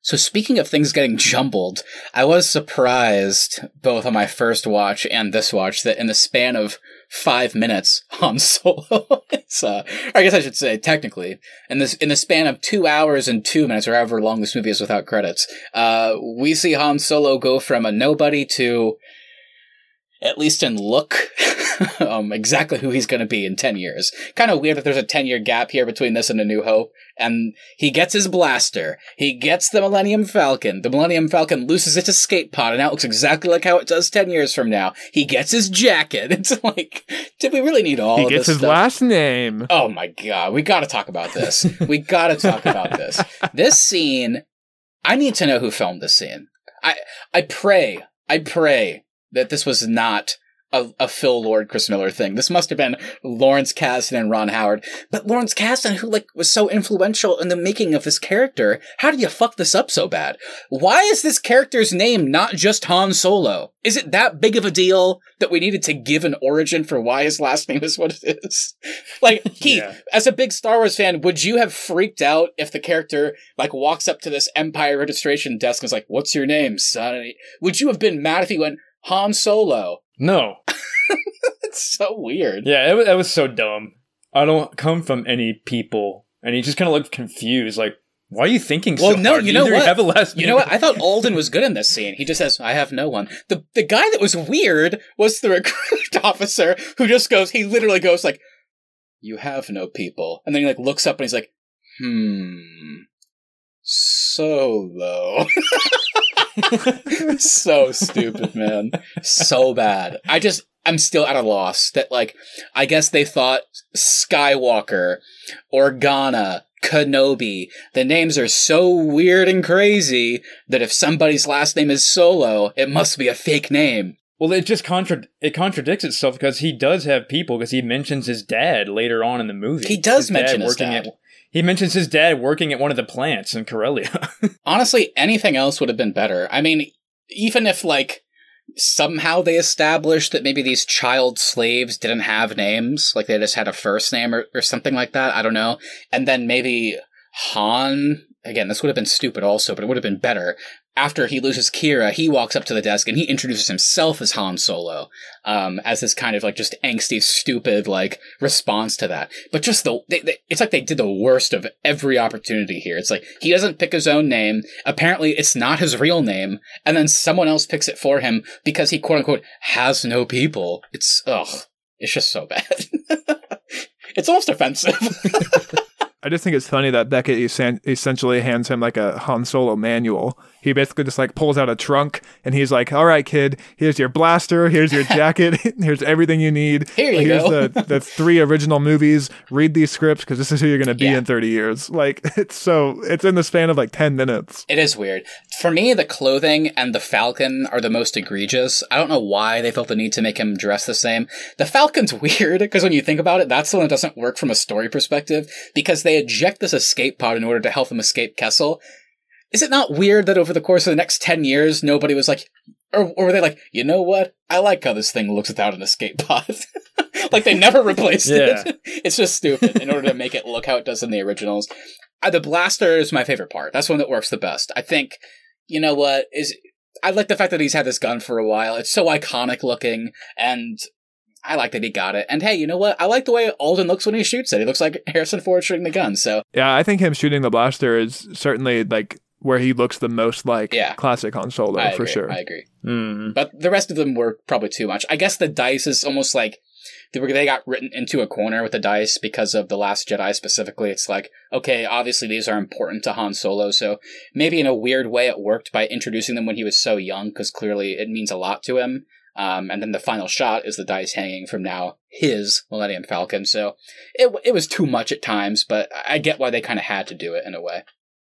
So speaking of things getting jumbled, I was surprised both on my first watch and this watch that in the span of five minutes, Han Solo, it's, uh, I guess I should say technically, in this in the span of two hours and two minutes, or however long this movie is without credits, uh, we see Han Solo go from a nobody to at least in look, um, exactly who he's going to be in 10 years. Kind of weird that there's a 10 year gap here between this and A New Hope. And he gets his blaster. He gets the Millennium Falcon. The Millennium Falcon loses its escape pod, and now it looks exactly like how it does 10 years from now. He gets his jacket. It's like, did we really need all he gets his stuff? last name. Oh my god, we gotta talk about this. we gotta talk about this. This scene, I need to know who filmed this scene. I I pray, I pray that this was not a, a Phil Lord Chris Miller thing. This must have been Lawrence Kasdan and Ron Howard. But Lawrence Kasdan, who like was so influential in the making of this character, how did you fuck this up so bad? Why is this character's name not just Han Solo? Is it that big of a deal that we needed to give an origin for why his last name is what it is? Like, Keith, Yeah. as a big Star Wars fan, would you have freaked out if the character like walks up to this Empire registration desk and is like, "What's your name, son?" Would you have been mad if he went Han Solo? No. It's so weird. Yeah, it that was so dumb. I don't come from any people. And he just kind of looked confused, like, why are you thinking Well, so no, hard? you know Either what? have a last You know what? I thought Alden was good in this scene. He just says, "I have no one." The the guy that was weird was the recruit officer who just goes. He literally goes like, "You have no people," and then he like looks up and he's like, "Hmm, solo." so stupid, man. So bad. I just I'm still at a loss that like I guess they thought Skywalker, Organa, Kenobi. The names are so weird and crazy that if somebody's last name is Solo, it must be a fake name. Well, it just contra- it contradicts itself because he does have people because he mentions his dad later on in the movie. He does His mention his working dad. At, he mentions his dad working at one of the plants in Corellia. Honestly, anything else would have been better. I mean, even if like somehow they established that maybe these child slaves didn't have names, like they just had a first name or, or something like that, I don't know. And then maybe Han, again, this would have been stupid also, but it would have been better. After he loses Qi'ra, he walks up to the desk and he introduces himself as Han Solo, um, as this kind of like just angsty, stupid like response to that. But just the, they, they, it's like they did the worst of every opportunity here. It's like he doesn't pick his own name. Apparently, it's not his real name, and then someone else picks it for him because he quote unquote has no people. It's ugh, it's just so bad. it's almost offensive. I just think it's funny that Beckett essentially hands him like a Han Solo manual. He basically just like pulls out a trunk and he's like, "All right, kid, here's your blaster, here's your jacket, here's everything you need. Here you here's go." the the three original movies. Read these scripts because this is who you're going to be Yeah. in 30 years." Like it's so it's in the span of like 10 minutes. It is weird. For me, the clothing and the Falcon are the most egregious. I don't know why they felt the need to make him dress the same. The Falcon's weird because when you think about it, that's the one that doesn't work from a story perspective because they eject this escape pod in order to help him escape Kessel. Is it not weird that over the course of the next 10 years, nobody was like, or, or were they like, you know what? I like how this thing looks without an escape pod. like they never replaced Yeah. it. It's just stupid in order to make it look how it does in the originals. Uh, the blaster is my favorite part. That's one that works the best. I think, you know what is I like the fact that he's had this gun for a while. It's so iconic looking, and I like that he got it. And hey, you know what? I like the way Alden looks when he shoots it. He looks like Harrison Ford shooting the gun. So Yeah, I think him shooting the blaster is certainly like where he looks the most like Yeah. classic Han Solo I for agree. sure. I agree. Mm. But the rest of them were probably too much. I guess the dice is almost like they were they got written into a corner with the dice because of the Last Jedi specifically. It's like okay, obviously these are important to Han Solo, so maybe in a weird way it worked by introducing them when he was so young because clearly it means a lot to him. Um, and then the final shot is the dice hanging from now his Millennium Falcon. So it it was too much at times, but I get why they kind of had to do it in a way.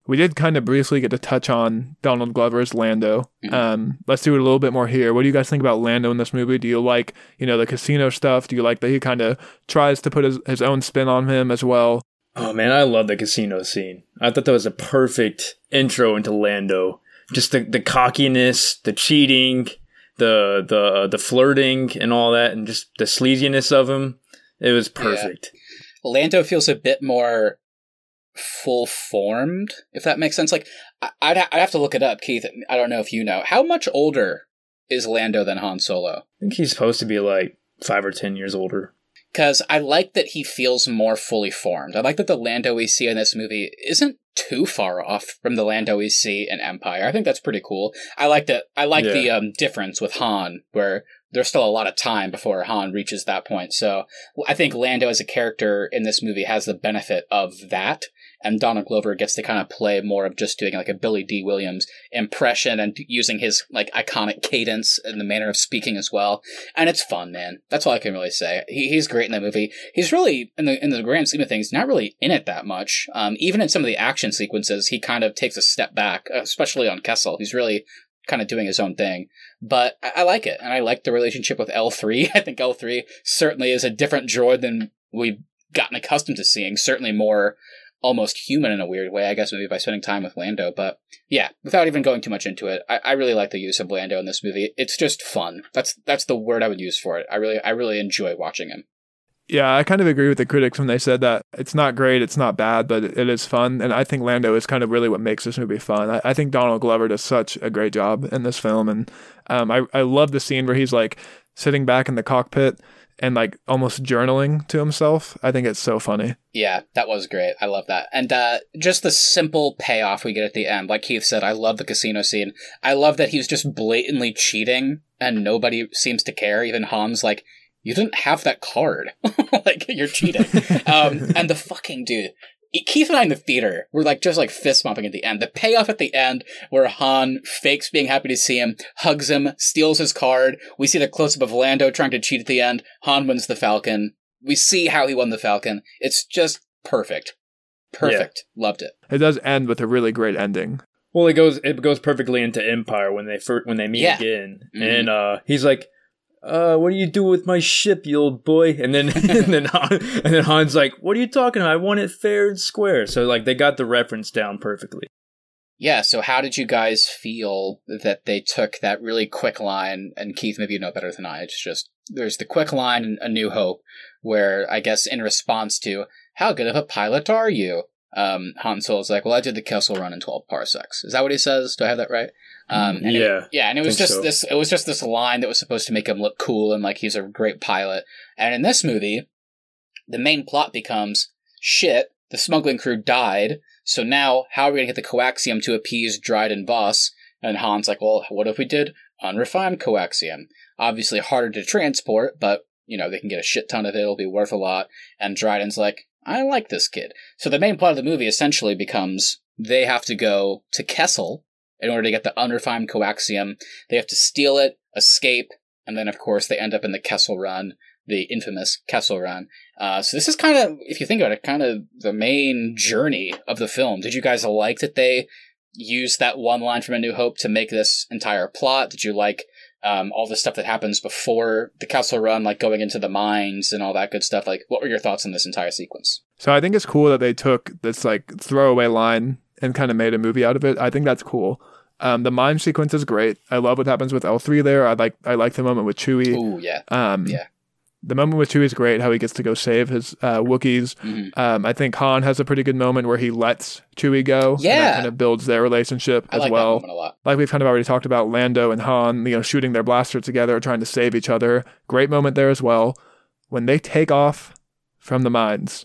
We did kind of briefly get to touch on Donald Glover's Lando. Mhm. Um, let's do it a little bit more here. What do you guys think about Lando in this movie? Do you like, you know, the casino stuff? Do you like that he kind of tries to put his, his own spin on him as well? Oh man, I love the casino scene. I thought that was a perfect intro into Lando. Just the, the cockiness, the cheating, the the the flirting, and all that, and just the sleaziness of him. It was perfect. Lando feels a bit more full formed, if that makes sense. Like, I- I'd, ha- I'd have to look it up, Keith. I don't know if you know. How much older is Lando than Han Solo? I think he's supposed to be like five or ten years older. Because I like that he feels more fully formed. I like that the Lando we see in this movie isn't too far off from the Lando we see in Empire. I think that's pretty cool. I like that. I like Yeah. the um, difference with Han, where there's still a lot of time before Han reaches that point. So I think Lando as a character in this movie has the benefit of that. And Donald Glover gets to kind of play more of just doing like a Billy Dee Williams impression and using his like iconic cadence and the manner of speaking as well and it's fun, man. That's all I can really say. He, he's great in that movie. He's really in the in the grand scheme of things, not really in it that much. Um, even in some of the action sequences, he kind of takes a step back, especially on Kessel. He's really kind of doing his own thing. But I, I like it, and I like the relationship with L three. I think L three certainly is a different droid than we've gotten accustomed to seeing. Certainly more almost human in a weird way, I guess maybe by spending time with Lando. But yeah, without even going too much into it, I, I really like the use of Lando in this movie. It's just fun. That's that's the word I would use for it. I really I really enjoy watching him. Yeah, I kind of agree with the critics when they said that it's not great, it's not bad, but it is fun. And I think Lando is kind of really what makes this movie fun. I, I think Donald Glover does such a great job in this film. And um, I, I love the scene where he's like sitting back in the cockpit and like almost journaling to himself. I think it's so funny. Yeah, that was great. I love that. And uh, just the simple payoff we get at the end. Like Keith said, I love the casino scene. I love that he's just blatantly cheating and nobody seems to care. Even Han's like, you didn't have that card. like, you're cheating. um, and the fucking dude, Keith and I in the theater were like just like fist bumping at the end. The payoff at the end where Han fakes being happy to see him, hugs him, steals his card. We see the close up of Lando trying to cheat at the end. Han wins the Falcon. We see how he won the Falcon. It's just perfect. Perfect. Yeah. Loved it. It does end with a really great ending. Well, it goes it goes perfectly into Empire when they first, when they meet yeah. again, mm-hmm. and uh, he's like, uh, what do you do with my ship, you old boy? And then and then Han, and then Han's like, what are you talking about? I want it fair and square. So like they got the reference down perfectly. Yeah. So how did you guys feel that they took that really quick line? And Keith, maybe you know better than I. It's just there's the quick line in A New Hope, where I guess in response to how good of a pilot are you? Um, Han Solo's like, well, I did the Kessel Run in 12 parsecs. Is that what he says? Do I have that right? Um, yeah, it, yeah, and it was just so. this. It was just this line that was supposed to make him look cool and like he's a great pilot. And in this movie, the main plot becomes shit. The smuggling crew died, so now how are we gonna get the coaxium to appease Dryden Vos? And Han's like, well, what if we did unrefined coaxium? Obviously harder to transport, but you know they can get a shit ton of it. It'll be worth a lot. And Dryden's like, I like this kid. So the main plot of the movie essentially becomes they have to go to Kessel in order to get the unrefined coaxium. They have to steal it, escape, and then, of course, they end up in the Kessel Run, the infamous Kessel Run. Uh, so this is kind of, if you think about it, kind of the main journey of the film. Did you guys like that they used that one line from A New Hope to make this entire plot? Did you like um, all the stuff that happens before the Kessel Run, like going into the mines and all that good stuff? Like, what were your thoughts on this entire sequence? So I think it's cool that they took this like throwaway line and kind of made a movie out of it. I think that's cool. Um, the mime sequence is great. I love what happens with L three there. I like I like the moment with Chewie. Oh yeah. Um, yeah. The moment with Chewie is great. How he gets to go save his uh, Wookiees. Mm-hmm. Um, I think Han has a pretty good moment where he lets Chewie go. Yeah. kind of builds their relationship I as like well. Like we've kind of already talked about Lando and Han, you know, shooting their blaster together, trying to save each other. Great moment there as well. When they take off from the mines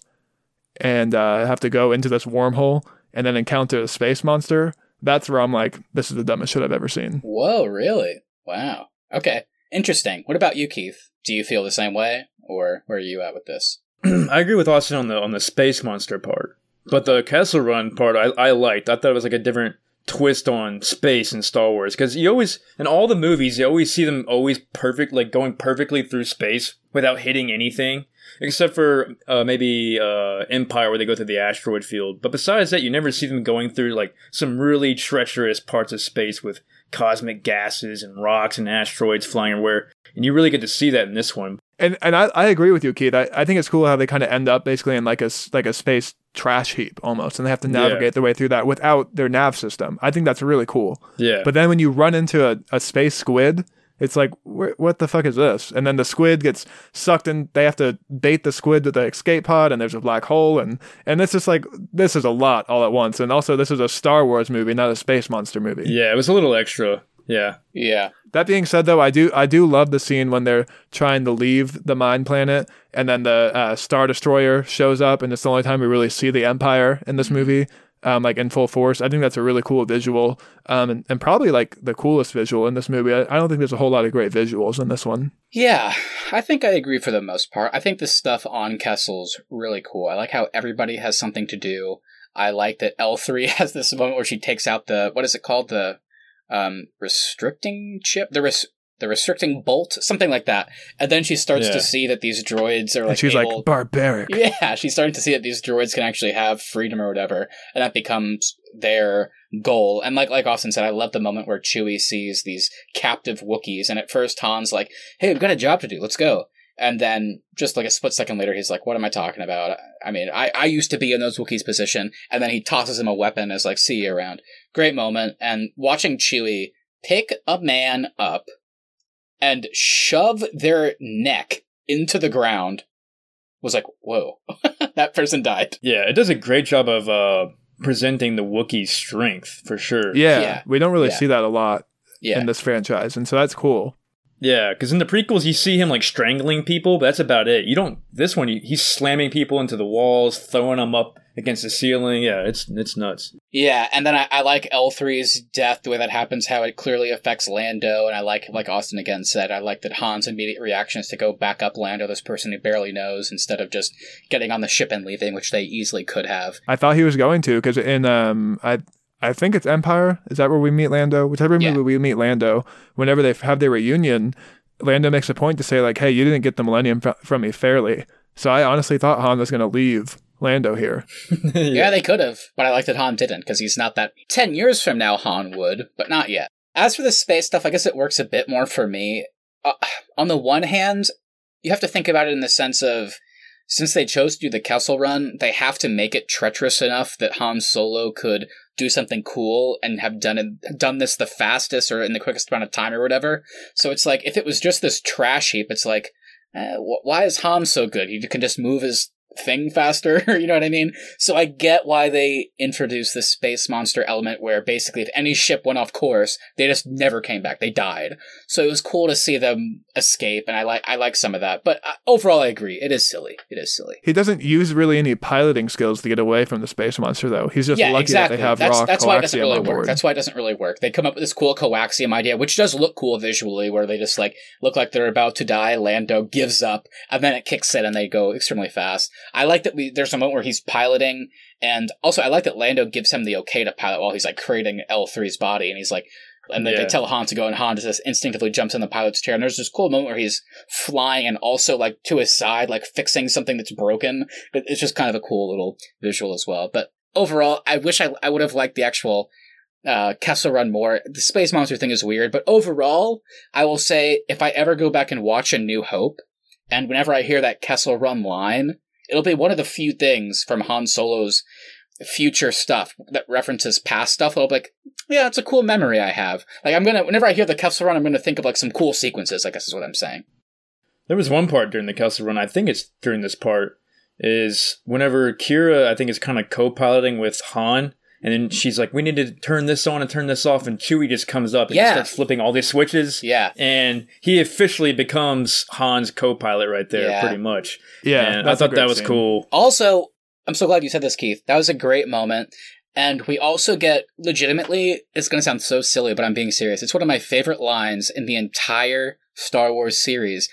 and uh, have to go into this wormhole and then encounter a space monster, that's where I'm like, this is the dumbest shit I've ever seen. Whoa, really? Wow. Okay. Interesting. What about you, Keith? Do you feel the same way? Or where are you at with this? I agree with Austin on the on the space monster part. But the Kessel Run part I, I liked. I thought it was like a different twist on space in Star Wars because you always in all the movies you always see them always perfect like going perfectly through space without hitting anything except for uh, maybe uh, Empire where they go through the asteroid field. But besides that, you never see them going through like some really treacherous parts of space with cosmic gases and rocks and asteroids flying everywhere. And you really get to see that in this one. And and I, I agree with you, Keith. I, I think it's cool how they kind of end up basically in like a like a space trash heap almost, and they have to navigate yeah. their way through that without their nav system. I think that's really cool. Yeah. But then when you run into a, a space squid it's like, what the fuck is this? And then the squid gets sucked in. They have to bait the squid to the escape pod, and there's a black hole, and and it's just like this is a lot all at once. And also, this is a Star Wars movie, not a space monster movie. Yeah, it was a little extra. Yeah, yeah. That being said, though, I do I do love the scene when they're trying to leave the mine planet, and then the uh, Star Destroyer shows up, and it's the only time we really see the Empire in this movie um, like in full force. I think that's a really cool visual, um, and, and probably like the coolest visual in this movie. I, I don't think there's a whole lot of great visuals in this one. Yeah, I think I agree for the most part. I think the stuff on Kessel's really cool. I like how everybody has something to do. I like that L3 has this moment where she takes out the what is it called the um restricting chip the res- the restricting bolt, something like that. And then she starts Yeah. to see that these droids are like and she's able, like barbaric. yeah, she's starting to see that these droids can actually have freedom or whatever, and that becomes their goal. And like like Austin said, I love the moment where Chewie sees these captive Wookiees, and at first Han's like, "Hey, we've got a job to do. Let's go." And then just like a split second later, he's like, "What am I talking about? I mean, I I used to be in those Wookiees' position." And then he tosses him a weapon as like, "See you around." Great moment, and watching Chewie pick a man up and shove their neck into the ground was like, whoa, that person died. Yeah, it does a great job of uh, presenting the Wookiee's strength for sure. Yeah, Yeah. we don't really Yeah. see that a lot Yeah. in this franchise, and so that's cool. Yeah, because in the prequels you see him like strangling people, but that's about it. You don't. This one, he's slamming people into the walls, throwing them up against the ceiling. Yeah, it's it's nuts. yeah, and then I, I like L3's death, the way that happens, how it clearly affects Lando, and I like, like Austin again said, I like that Han's immediate reaction is to go back up Lando, this person who barely knows, instead of just getting on the ship and leaving, which they easily could have. I thought he was going to because in um I I think it's Empire. Is that where we meet Lando? Whichever Yeah. movie we meet Lando, whenever they have their reunion, Lando makes a point to say like, "Hey, you didn't get the Millennium from me fairly." So I honestly thought Han was going to leave Lando here. Yeah, they could have, but I like that Han didn't because he's not that. Ten years from now, Han would, but not yet. As for the space stuff, I guess it works a bit more for me. Uh, on the one hand, you have to think about it in the sense of since they chose to do the Kessel Run, they have to make it treacherous enough that Han Solo could do something cool and have done it, done this the fastest or in the quickest amount of time or whatever. So it's like if it was just this trash heap, it's like, eh, why is Han so good? He can just move his thing faster. you know what I mean? So I get why they introduced this space monster element where basically if any ship went off course, they just never came back. They died. So it was cool to see them escape, and I like I like some of that. But uh, overall, I agree. It is silly. It is silly. He doesn't use really any piloting skills to get away from the space monster, though. He's just yeah, lucky exactly. that they have that's raw that's why it doesn't really work. That's why it doesn't really work. They come up with this cool coaxium idea, which does look cool visually, where they just like look like they're about to die. Lando gives up, and then it kicks in, and they go extremely fast. I like that we there's a moment where he's piloting, and also I like that Lando gives him the okay to pilot while he's like creating L3's body, and he's like. And then they tell Han to go, and Han just instinctively jumps in the pilot's chair. And there's this cool moment where he's flying and also like to his side, like fixing something that's broken. It's just kind of a cool little visual as well. But overall, I wish I, I would have liked the actual uh, Kessel Run more. The space monster thing is weird, but overall, I will say if I ever go back and watch A New Hope, and whenever I hear that Kessel Run line, it'll be one of the few things from Han Solo's future stuff that references past stuff. I'll be like, yeah, it's a cool memory I have. Like I'm gonna, whenever I hear the Kessel Run, I'm gonna think of like some cool sequences. I guess is what I'm saying. There was one part during the Kessel Run. I think it's during this part is whenever Qi'ra, I think, is kind of co-piloting with Han, and then she's like, "We need to turn this on and turn this off," and Chewie just comes up and Yeah. starts flipping all these switches. Yeah. And he officially becomes Han's co-pilot right there, Yeah. pretty much. yeah, and I thought that was scene. cool. Also, I'm so glad you said this, Keith. That was a great moment. And we also get legitimately, it's going to sound so silly, but I'm being serious. It's one of my favorite lines in the entire Star Wars series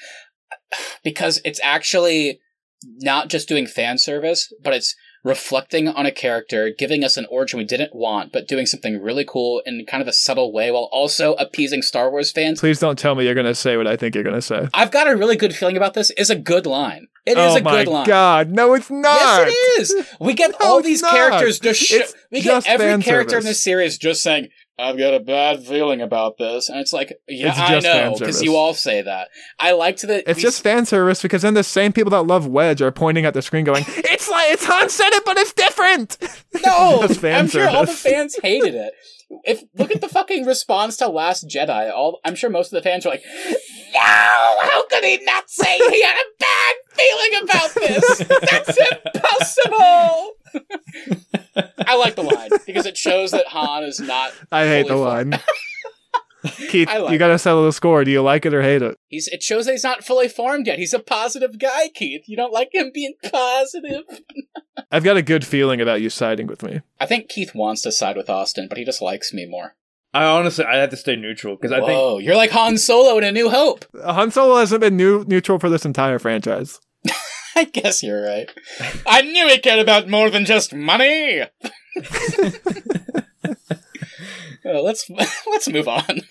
because it's actually not just doing fan service, but it's reflecting on a character, giving us an origin we didn't want, but doing something really cool in kind of a subtle way while also appeasing Star Wars fans. Please don't tell me you're going to say what I think you're going to say. I've got a really good feeling about this. It's a good line. It is oh a good line. god, no, it's not. Yes, it is. We get No, all these not. characters just. Sh- we get every character in service. this series just saying, "I've got a bad feeling about this," and it's like, yeah, It's I know because you all say that. I liked that. It's these- just fan service because then the same people that love Wedge are pointing at the screen going, "It's like it's Han said it, but it's different." no. I'm sure all the fans hated it. If look at the fucking response to Last Jedi, all I'm sure most of the fans were like, "No, how could he not say he had a bad feeling about this? That's impossible." I like the line because it shows that Han is not I hate the line. Keith, like you gotta settle the score. Do you like it or hate it? He's it shows that he's not fully formed yet. He's a positive guy, Keith. You don't like him being positive. I've got a good feeling about you siding with me. I think Keith wants to side with Austin, but he just likes me more. I honestly, I have to stay neutral because I think Whoa, you're like Han Solo in A New Hope. Uh, Han Solo hasn't been new- neutral for this entire franchise. I guess you're right. I knew he cared about more than just money. Uh, let's let's move on.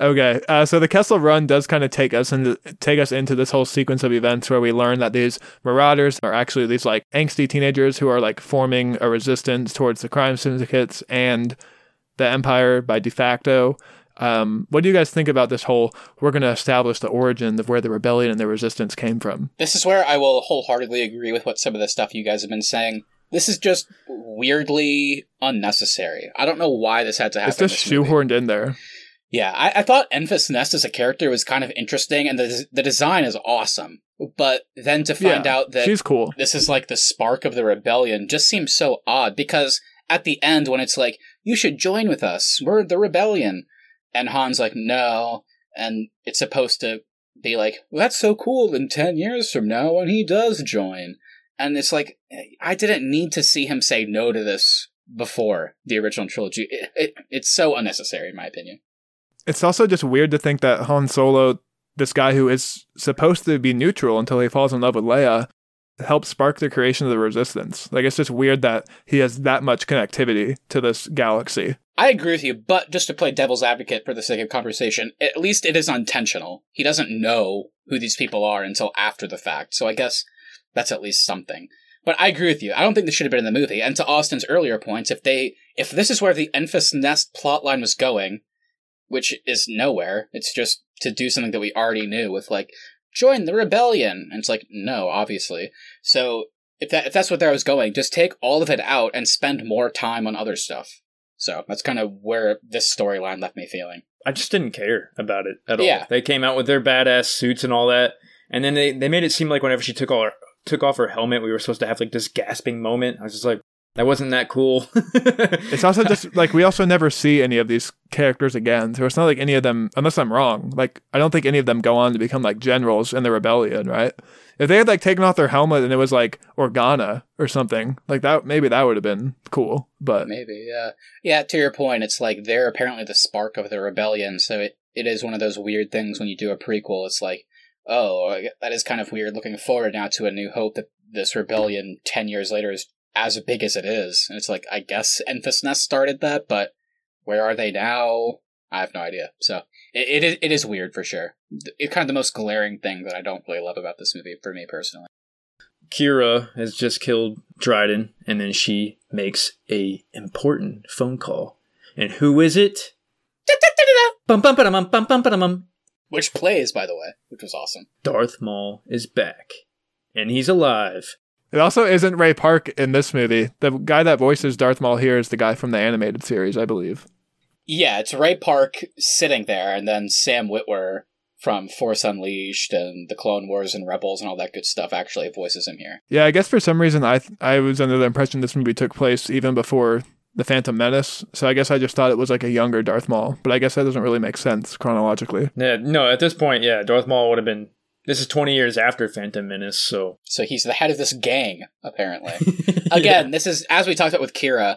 Okay, uh, so the Kessel Run does kind of take us into take us into this whole sequence of events where we learn that these marauders are actually these like angsty teenagers who are like forming a resistance towards the crime syndicates and the Empire by de facto. Um, what do you guys think about this whole? We're going to establish the origin of where the rebellion and the resistance came from. This is where I will wholeheartedly agree with what some of the stuff you guys have been saying. This is just weirdly unnecessary. I don't know why this had to happen. It's just shoehorned in there. Yeah, I, I thought Enfys Nest as a character was kind of interesting, and the the design is awesome. But then to find Yeah, out that she's cool. this is like the spark of the rebellion just seems so odd because at the end when it's like you should join with us we're the rebellion and han's like no and it's supposed to be like well, that's so cool in 10 years from now when he does join and it's like i didn't need to see him say no to this before the original trilogy it, it, it's so unnecessary in my opinion It's also just weird to think that Han Solo, this guy who is supposed to be neutral until he falls in love with Leia, helped spark the creation of the Resistance. Like it's just weird that he has that much connectivity to this galaxy. I agree with you, but just to play devil's advocate for the sake of conversation, at least it is intentional. He doesn't know who these people are until after the fact, so I guess that's at least something. But I agree with you. I don't think this should have been in the movie. And to Austin's earlier points, if they if this is where the Enfys Nest plotline was going, which is nowhere, it's just to do something that we already knew with like join the rebellion, and it's like no, obviously. So if that if that's what there was going, just take all of it out and spend more time on other stuff. So that's kind of where this storyline left me feeling. I just didn't care about it at all. Yeah. They came out with their badass suits and all that, and then they, they made it seem like whenever she took all her, took off her helmet, we were supposed to have like this gasping moment. I was just like, that wasn't that cool. It's also just like we also never see any of these characters again. So it's not like any of them, unless I'm wrong, like I don't think any of them go on to become like generals in the rebellion, right? If they had like taken off their helmet and it was like Organa or something, like that, maybe that would have been cool. But Maybe, yeah. Yeah, to your point, it's like they're apparently the spark of the rebellion, so it, it is one of those weird things when you do a prequel. It's like, oh, that is kind of weird looking forward now to A New Hope that this rebellion 10 years later is as big as it is. And it's like, I guess Enfys Nest started that, but where are they now? I have no idea. So it, it, is, it is weird for sure. It's kind of the most glaring thing that I don't really love about this movie for me personally. Qi'ra has just killed Dryden, and then she makes a important phone call. And who is it? Bum, bum, ba-dum, bum, bum, ba-dum. Which plays, by the way, which was awesome. Darth Maul is back, and he's alive. it also isn't Ray Park in this movie. The guy that voices Darth Maul here is the guy from the animated series, I believe. Yeah, it's Ray Park sitting there, and then Sam Witwer from Force Unleashed and the Clone Wars and Rebels and all that good stuff actually voices him here. Yeah, I guess for some reason I th- I was under the impression this movie took place even before the Phantom Menace. So I guess I just thought it was like a younger Darth Maul, but I guess that doesn't really make sense chronologically. Yeah, no, at this point, yeah, Darth Maul would have been. This is 20 years after Phantom Menace, so. So he's the head of this gang, apparently. Again, this is as we talked about with Qi'ra.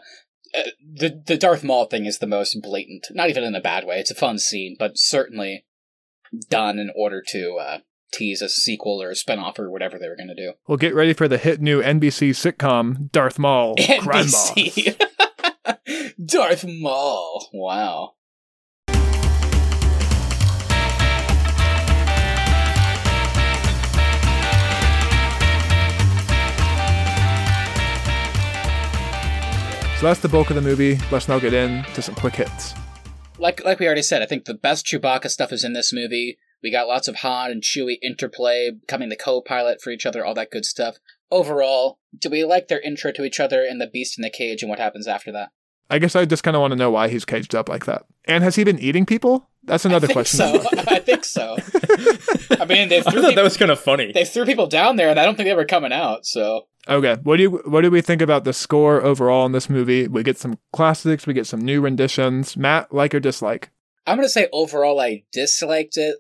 Uh, the the Darth Maul thing is the most blatant. Not even in a bad way. It's a fun scene, but certainly done in order to uh, tease a sequel or a spinoff or whatever they were going to do. Well, get ready for the hit new NBC sitcom Darth Maul Crime Boss. Darth Maul. Wow. So that's the bulk of the movie. Let's now get into some quick hits. like like we already said, I think the best Chewbacca stuff is in this movie. We got lots of Han and Chewie interplay, becoming the co-pilot for each other, all that good stuff. Overall, do we like their intro to each other and the Beast in the cage and what happens after that? I guess I just kind of want to know why he's caged up like that. And has he been eating people? That's another I question. so. I think so. I mean, they I thought peop- that was kind of funny. they threw people down there, and I don't think they were coming out. So Okay, what do you what do we think about the score overall in this movie? We get some classics, we get some new renditions. Matt, like or dislike? I'm gonna say overall, I disliked it.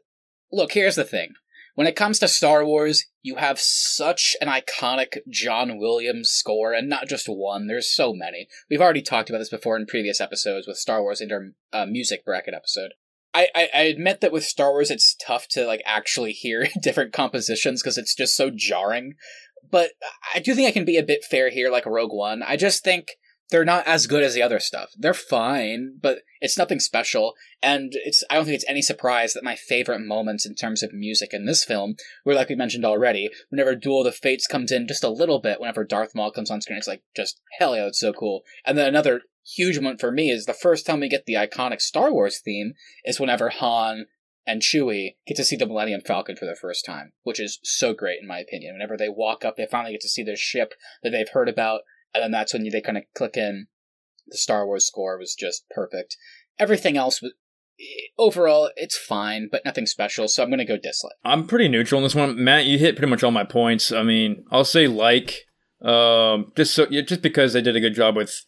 Look, here's the thing. When it comes to Star Wars, you have such an iconic John Williams score, and not just one. There's so many. We've already talked about this before in previous episodes with Star Wars in our uh, music bracket episode. I, I, I admit that with Star Wars, it's tough to like actually hear different compositions because it's just so jarring. But I do think I can be a bit fair here, like Rogue One. I just think they're not as good as the other stuff. They're fine, but it's nothing special. And it's I don't think it's any surprise that my favorite moments in terms of music in this film were like we mentioned already. Whenever Duel of the Fates comes in just a little bit, whenever Darth Maul comes on screen, it's like just hell yeah, that's so cool. And then another huge moment for me is the first time we get the iconic Star Wars theme is whenever Han and Chewie get to see the Millennium Falcon for the first time, which is so great in my opinion. Whenever they walk up, they finally get to see their ship that they've heard about and then that's when they kind of click in. The Star Wars score was just perfect. Everything else was overall it's fine, but nothing special. So I'm going to go dislike. I'm pretty neutral on this one, Matt. You hit pretty much all my points. I mean, I'll say like, um, just so just because they did a good job with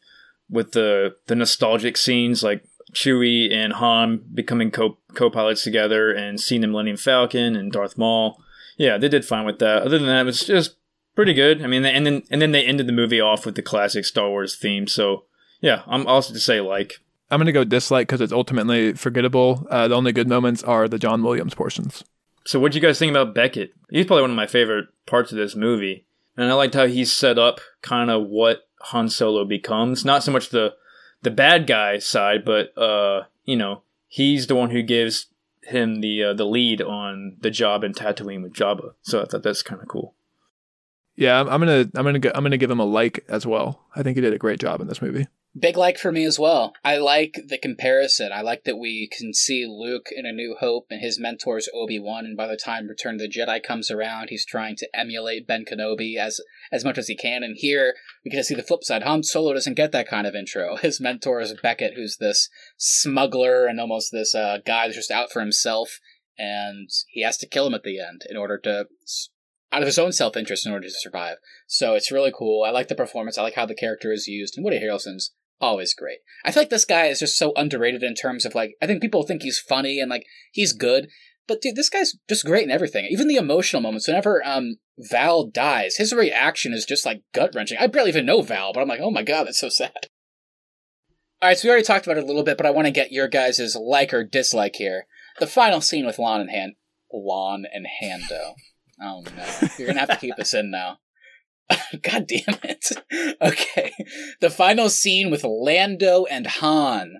with the the nostalgic scenes like Chewie and Han becoming co co-pilots together and seeing the Millennium Falcon and Darth Maul. Yeah, they did fine with that. Other than that, it's just pretty good. I mean, and then and then they ended the movie off with the classic Star Wars theme. So yeah, I'm also to say like. I'm gonna go dislike because it's ultimately forgettable. Uh, the only good moments are the John Williams portions. So what do you guys think about Beckett? He's probably one of my favorite parts of this movie, and I liked how he set up kind of what Han Solo becomes. Not so much the the bad guy side, but uh, you know, he's the one who gives him the uh, the lead on the job in Tatooine with Jabba. So I thought that's kind of cool. Yeah, I'm, gonna I'm gonna I'm gonna give him a like as well. I think he did a great job in this movie. Big like for me as well. I like the comparison. I like that we can see Luke in A New Hope and his mentor's Obi Wan, and by the time Return of the Jedi comes around, he's trying to emulate Ben Kenobi as as much as he can. And here we get to see the flip side. Han Solo doesn't get that kind of intro. His mentor is Beckett, who's this smuggler and almost this uh, guy that's just out for himself, and he has to kill him at the end in order to out of his own self interest in order to survive. So it's really cool. I like the performance. I like how the character is used, and Woody Harrelson's always great. I feel like this guy is just so underrated in terms of like I think people think he's funny and like he's good, but dude, this guy's just great in everything. Even the emotional moments. Whenever um Val dies, his reaction is just like gut wrenching. I barely even know Val, but I'm like, oh my god, that's so sad. All right, so we already talked about it a little bit, but I want to get your guys' like or dislike here. The final scene with Lon and Han, Lon and Hando. Oh no, you're gonna have to keep this in now. God damn it. Okay. The final scene with Lando and Han.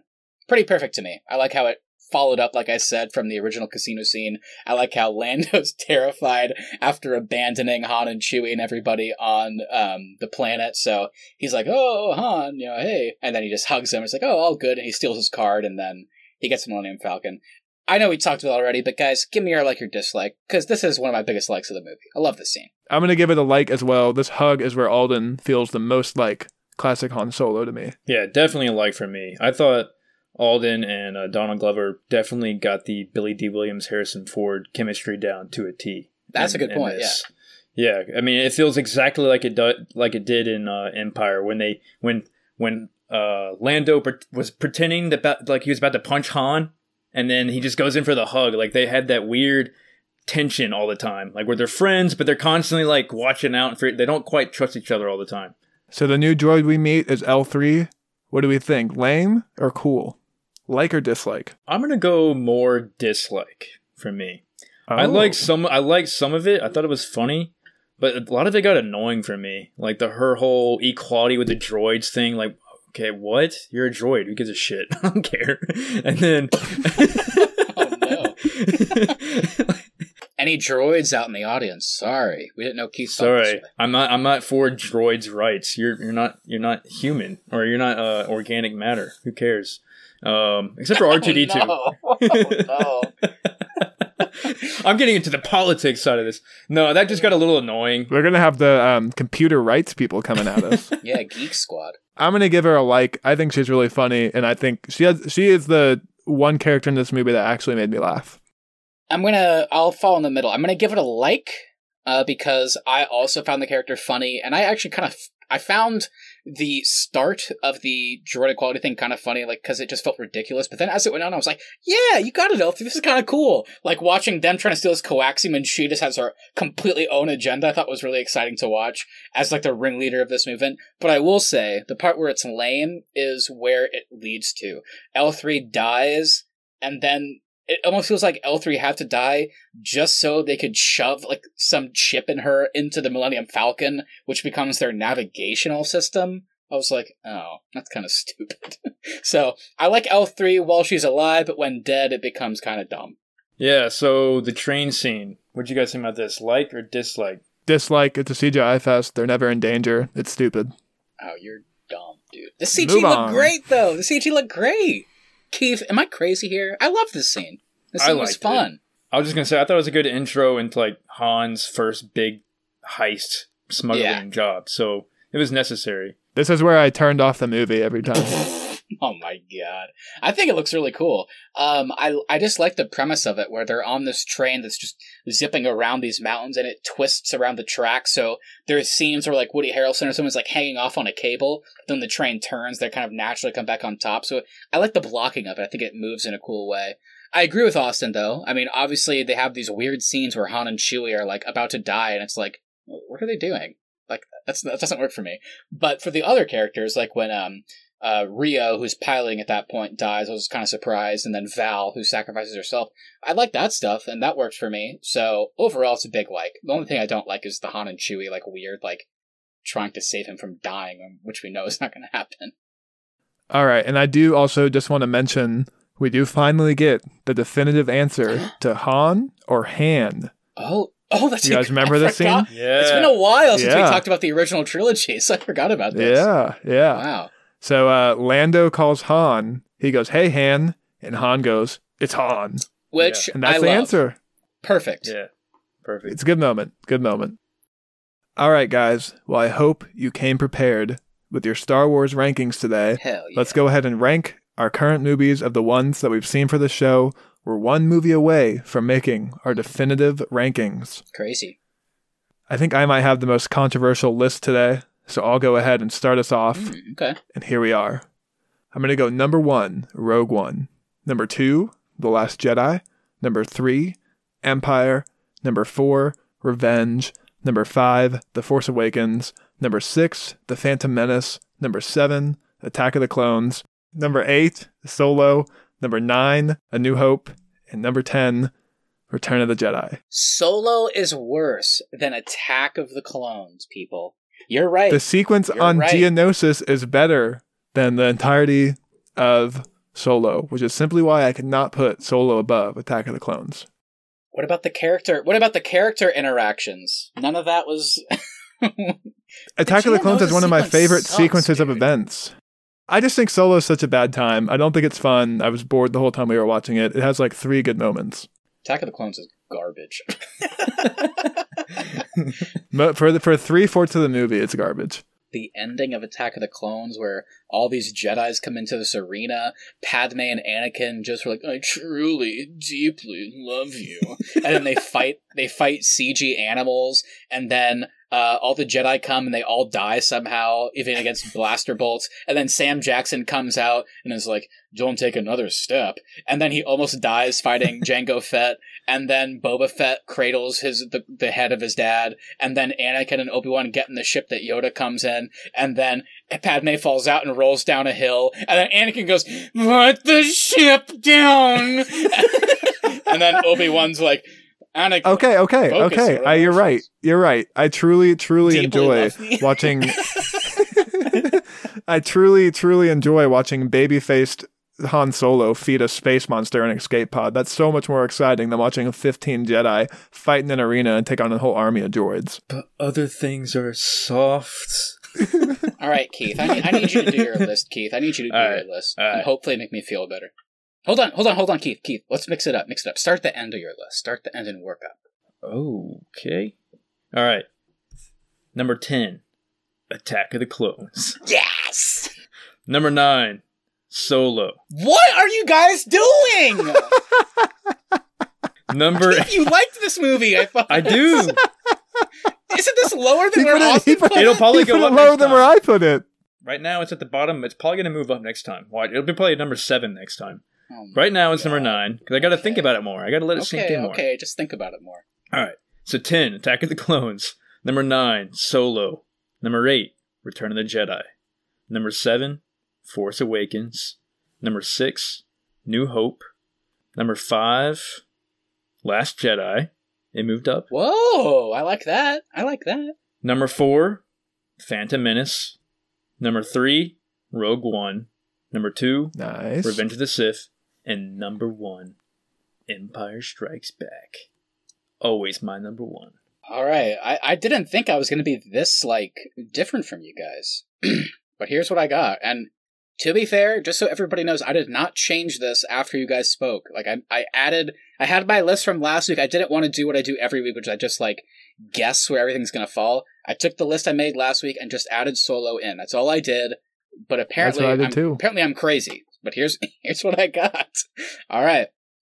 Pretty perfect to me. I like how it followed up, like I said, from the original casino scene. I like how Lando's terrified after abandoning Han and Chewie and everybody on um, the planet. So he's like, oh, Han, you know, hey. And then he just hugs him. It's like, oh, all good. And he steals his card and then he gets the Millennium Falcon. I know we talked about it already, but guys, give me your like or dislike because this is one of my biggest likes of the movie. I love this scene. I'm gonna give it a like as well. This hug is where Alden feels the most like classic Han Solo to me. Yeah, definitely a like for me. I thought Alden and uh, Donald Glover definitely got the Billy Dee Williams Harrison Ford chemistry down to a T. That's in, a good point. Yeah. Yeah, I mean, it feels exactly like it do- like it did in uh, Empire when they when when uh, Lando pre- was pretending that like he was about to punch Han and then he just goes in for the hug. Like they had that weird tension all the time, like where they're friends, but they're constantly like watching out for. They don't quite trust each other all the time. So the new droid we meet is L three. What do we think? Lame or cool? Like or dislike? I'm gonna go more dislike for me. Oh. I like some. I like some of it. I thought it was funny, but a lot of it got annoying for me. Like the her whole equality with the droids thing. Like okay, what? You're a droid. Who gives a shit? I don't care. And then. oh, no. Any droids out in the audience? Sorry, we didn't know Keith. Sorry, I'm not. I'm not for droids' rights. You're you're not you're not human or you're not uh, organic matter. Who cares? Um, except for R two D two. I'm getting into the politics side of this. No, that just got a little annoying. We're gonna have the um, computer rights people coming at us. yeah, Geek Squad. I'm gonna give her a like. I think she's really funny, and I think she has she is the one character in this movie that actually made me laugh. I'm gonna I'll fall in the middle. I'm gonna give it a like uh, because I also found the character funny, and I actually kind of I found the start of the droid equality thing kind of funny, like because it just felt ridiculous. But then as it went on, I was like, "Yeah, you got it, Elfie. This is kind of cool." Like watching them trying to steal his coaxium, and she just has her completely own agenda. I thought was really exciting to watch as like the ringleader of this movement. But I will say the part where it's lame is where it leads to. L three dies, and then it almost feels like L3 had to die just so they could shove like some chip in her into the Millennium Falcon, which becomes their navigational system. I was like, oh, that's kind of stupid. so I like L3 while she's alive, but when dead, it becomes kind of dumb. Yeah, so the train scene. What'd you guys think about this? Like or dislike? Dislike. It's a CGI fest. They're never in danger. It's stupid. Oh, you're dumb, dude. The CG Move looked on. great, though. The CG looked great. Keith, am I crazy here? I love this scene. This I scene was liked it. fun. I was just gonna say I thought it was a good intro into like Han's first big heist smuggling Yeah. job. So it was necessary. This is where I turned off the movie every time. oh my god. I think it looks really cool. Um I I just like the premise of it where they're on this train that's just zipping around these mountains and it twists around the track. So there's scenes where like Woody Harrelson or someone's like hanging off on a cable, then the train turns, they kind of naturally come back on top. So I like the blocking of it. I think it moves in a cool way. I agree with Austin though. I mean, obviously they have these weird scenes where Han and Chewie are like about to die and it's like what are they doing? Like that's that doesn't work for me. But for the other characters, like when um uh, Rio, who's piloting at that point, dies. I was kind of surprised, and then Val, who sacrifices herself. I like that stuff, and that works for me. So overall, it's a big like. The only thing I don't like is the Han and Chewie like weird like trying to save him from dying, which we know is not going to happen. All right, and I do also just want to mention we do finally get the definitive answer to Han or Han. Oh, oh, that's You a- guys remember I this scene? Yeah. It's been a while since we talked about the original trilogy, so I forgot about this. Yeah, yeah. Wow. So uh, Lando calls Han. He goes, "Hey Han," and Han goes, "It's Han," Which and that's I the love. answer. Perfect. Yeah. Perfect. It's a good moment. Good moment. All right, guys. Well, I hope you came prepared with your Star Wars rankings today. Hell yeah. Let's go ahead and rank our current movies of the ones that we've seen for the show. We're one movie away from making our definitive rankings. Crazy. I think I might have the most controversial list today, so I'll go ahead and start us off. Mm, okay. And here we are. I'm going to go number one, Rogue One. Number two, The Last Jedi. Number three, Empire. Number four, Revenge. Number five, The Force Awakens. Number six, The Phantom Menace. Number seven, Attack of the Clones. Number eight, Solo. Number nine, A New Hope. And number 10, Return of the Jedi. Solo is worse than Attack of the Clones, people. You're right. The sequence You're on right. Geonosis is better than the entirety of Solo, which is simply why I could not put Solo above Attack of the Clones. What about the character? What about the character interactions? None of that was. Attack of the Clones is one of my favorite sucks, sequences of events. I just think Solo is such a bad time. I don't think it's fun. I was bored the whole time we were watching it. It has like three good moments. Attack of the Clones is garbage. but For the, for three fourths of the movie, it's garbage. the ending of Attack of the Clones, where all these Jedi's come into this arena, Padme and Anakin just were like, "I truly, deeply love you," and then they fight. They fight CG animals, and then uh, all the Jedi come and they all die somehow, even against blaster bolts. And then Sam Jackson comes out and is like, "Don't take another step," and then he almost dies fighting Jango Fett. And then Boba Fett cradles his the, the head of his dad, and then Anakin and Obi Wan get in the ship that Yoda comes in, and then Padme falls out and rolls down a hill, and then Anakin goes, "Put the ship down," and then Obi Wan's like, "Anakin, Okay, okay, Focus okay. your uh, I, you're right. You're right. I truly, truly Deeply enjoy watching. I truly, truly enjoy watching baby-faced Han Solo feed a space monster in an escape pod. That's so much more exciting than watching 15 Jedi fight in an arena and take on a whole army of droids. But other things are soft. All right, Keith, I need, I need you to do your list, Keith. I need you to do All your right, list, all and right. hopefully make me feel better." Hold on, hold on, hold on, Keith. Keith, let's mix it up. Mix it up. Start the end of your list. Start the end and work up. Okay. All right. Number 10, Attack of the Clones. Yes. Number 9, Solo. What are you guys doing? Number you liked this movie. I thought. I do. Isn't this lower than He where put it- Austin put- put It'll probably go put up it lower than time. where I put it. Right now it's at the bottom. It's probably going to move up next time. Watch. It'll be probably number 7 next time. Oh Right now it's number 9 cuz I got to think about it more. I got to let it sink in more. okay, just think about it more. All right. So 10, Attack of the Clones. Number 9, Solo. Number 8, Return of the Jedi. Number 7, Force Awakens. Number 6, New Hope. Number 5, Last Jedi. It moved up. Whoa, I like that. I like that. Number 4, Phantom Menace. Number three, Rogue One. Number two, Nice. Revenge of the Sith. And number one, Empire Strikes Back. Always my number one. All right. I, I didn't think I was going to be this, like, different from you guys. but here's what I got. And to be fair, just so everybody knows, I did not change this after you guys spoke. Like, I, I added, I had my list from last week. I didn't want to do what I do every week, which I just, like, guess where everything's going to fall. I took the list I made last week and just added Solo in. That's all I did. But apparently, what I did I'm, too. apparently I'm crazy. But here's here's what I got. All right.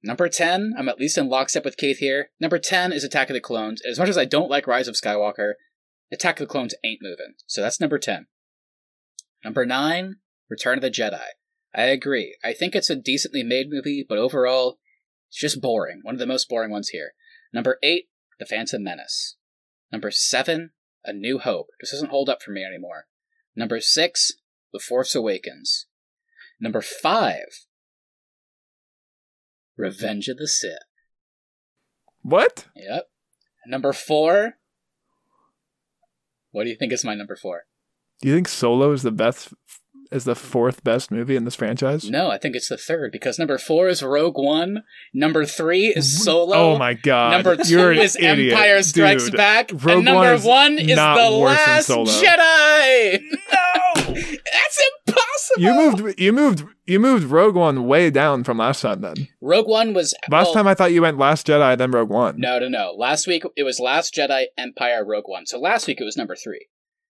Number 10, I'm at least in lockstep with Keith here. Number 10 is Attack of the Clones. As much as I don't like Rise of Skywalker, Attack of the Clones ain't moving. So that's number 10. Number 9, Return of the Jedi. I agree. I think it's a decently made movie, but overall, it's just boring. One of the most boring ones here. Number 8, The Phantom Menace. Number 7, A New Hope. This doesn't hold up for me anymore. Number 6, The Force Awakens. Number 5, Revenge of the Sith. What? Yep. Number four. What do you think is my number four? Do you think Solo is the best? Is the fourth best movie in this franchise? No, I think it's the third because number four is Rogue One. Number three is Solo. Oh my god! Number 2 You're is idiot, Empire Strikes dude. Back. Rogue and number One is one is not The worse than Last Solo. Jedi. No! You moved. You moved. You moved Rogue One way down from last time. Then Rogue One was last well, time I thought you went Last Jedi, then Rogue One. No, no, no. Last week it was Last Jedi, Empire, Rogue One. So last week it was number three.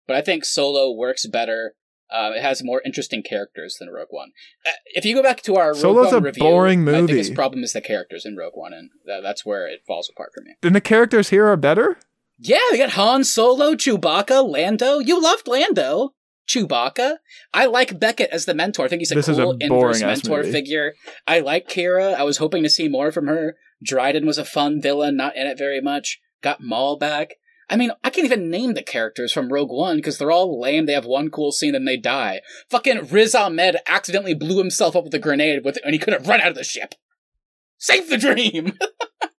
But I think Solo works better. Uh, it has more interesting characters than Rogue One. Uh, if you go back to our Rogue Solo's One a review, boring My biggest movie. problem is the characters in Rogue One, and tha- that's where it falls apart for me. Then the characters here are better. Yeah, we got Han Solo, Chewbacca, Lando. You loved Lando. Chewbacca. I like Beckett as the mentor. I think he's a This is a cool inverse mentor movie. figure. I like Qi'ra. I was hoping to see more from her. Dryden was a fun villain, not in it very much. Got Maul back. I mean, I can't even name the characters from Rogue One because they're all lame. They have one cool scene and they die. Fucking Riz Ahmed accidentally blew himself up with a grenade with, and he couldn't run out of the ship. Save the dream!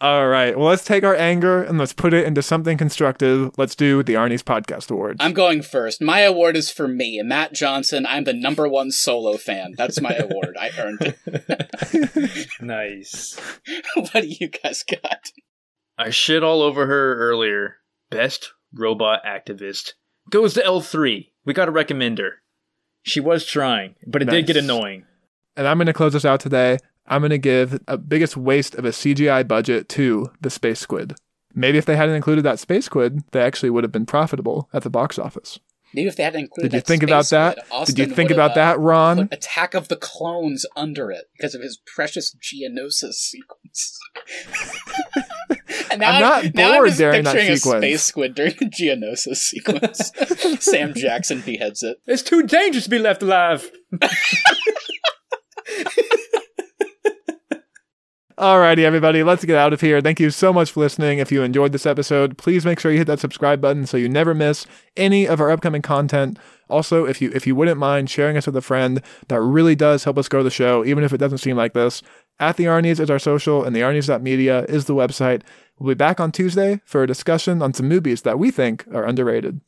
All right. Well, let's take our anger and let's put it into something constructive. Let's do the Arnie's Podcast Awards. I'm going first. My award is for me, Matt Johnson. I'm the number one solo fan. That's my award. I earned it. nice. what do you guys got? I shit all over her earlier. Best robot activist goes to L3. We gotta recommend her. She was trying, but it did get annoying. and I'm going to close this out today. I'm going to give a biggest waste of a CGI budget to the Space Squid. Maybe if they hadn't included that Space Squid, they actually would have been profitable at the box office. Maybe if they hadn't included Did you that think space about that? squid, Did you think about that, uh, Ron? put Attack of the Clones under it because of his precious Geonosis sequence. and I'm not now bored I'm just during that picturing sequence. a space squid during the Geonosis sequence. Sam Jackson beheads it. It's too dangerous to be left alive. Alrighty, everybody, let's get out of here. Thank you so much for listening. If you enjoyed this episode, please make sure you hit that subscribe button so you never miss any of our upcoming content. Also, if you if you wouldn't mind sharing us with a friend, that really does help us grow the show, even if it doesn't seem like this. At the Arnies is our social, and the Arnies.media is the website. We'll be back on Tuesday for a discussion on some movies that we think are underrated.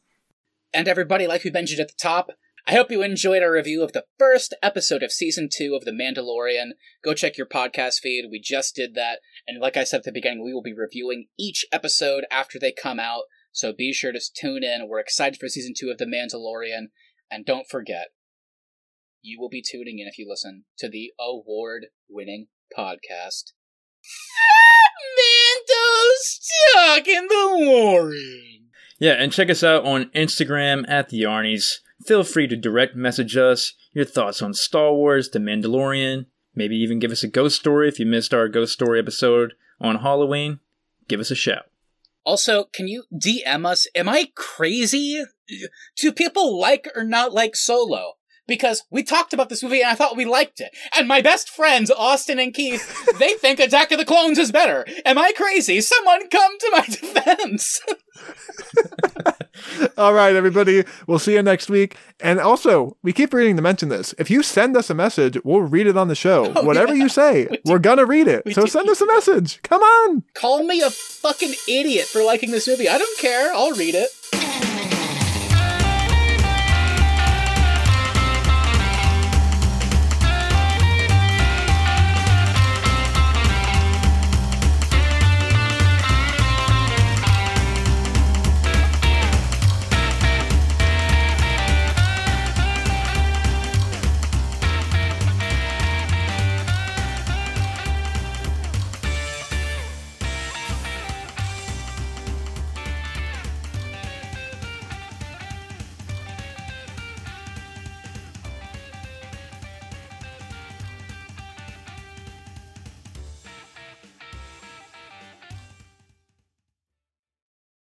And everybody, like we mentioned at the top, I hope you enjoyed our review of the first episode of season two of The Mandalorian. Go check your podcast feed. We just did that. And like I said at the beginning, we will be reviewing each episode after they come out. So be sure to tune in. We're excited for season two of The Mandalorian. And don't forget, you will be tuning in if you listen to the award winning podcast. Mando's talking the Warren. Yeah, and check us out on Instagram at the Arnies. Feel free to direct message us your thoughts on Star Wars, The Mandalorian. Maybe even give us a ghost story if you missed our ghost story episode on Halloween. Give us a shout. Also, can you DM us? Am I crazy? Do people like or not like Solo? Because we talked about this movie and I thought we liked it. And my best friends, Austin and Keith, they think Attack of the Clones is better. Am I crazy? Someone come to my defense. All right, everybody. We'll see you next week. And also, we keep reading to mention this. If you send us a message, we'll read it on the show. Oh, Whatever yeah. you say, We we're gonna read it. We So do. send us a message. Come on. Call me a fucking idiot for liking this movie. I don't care. I'll read it.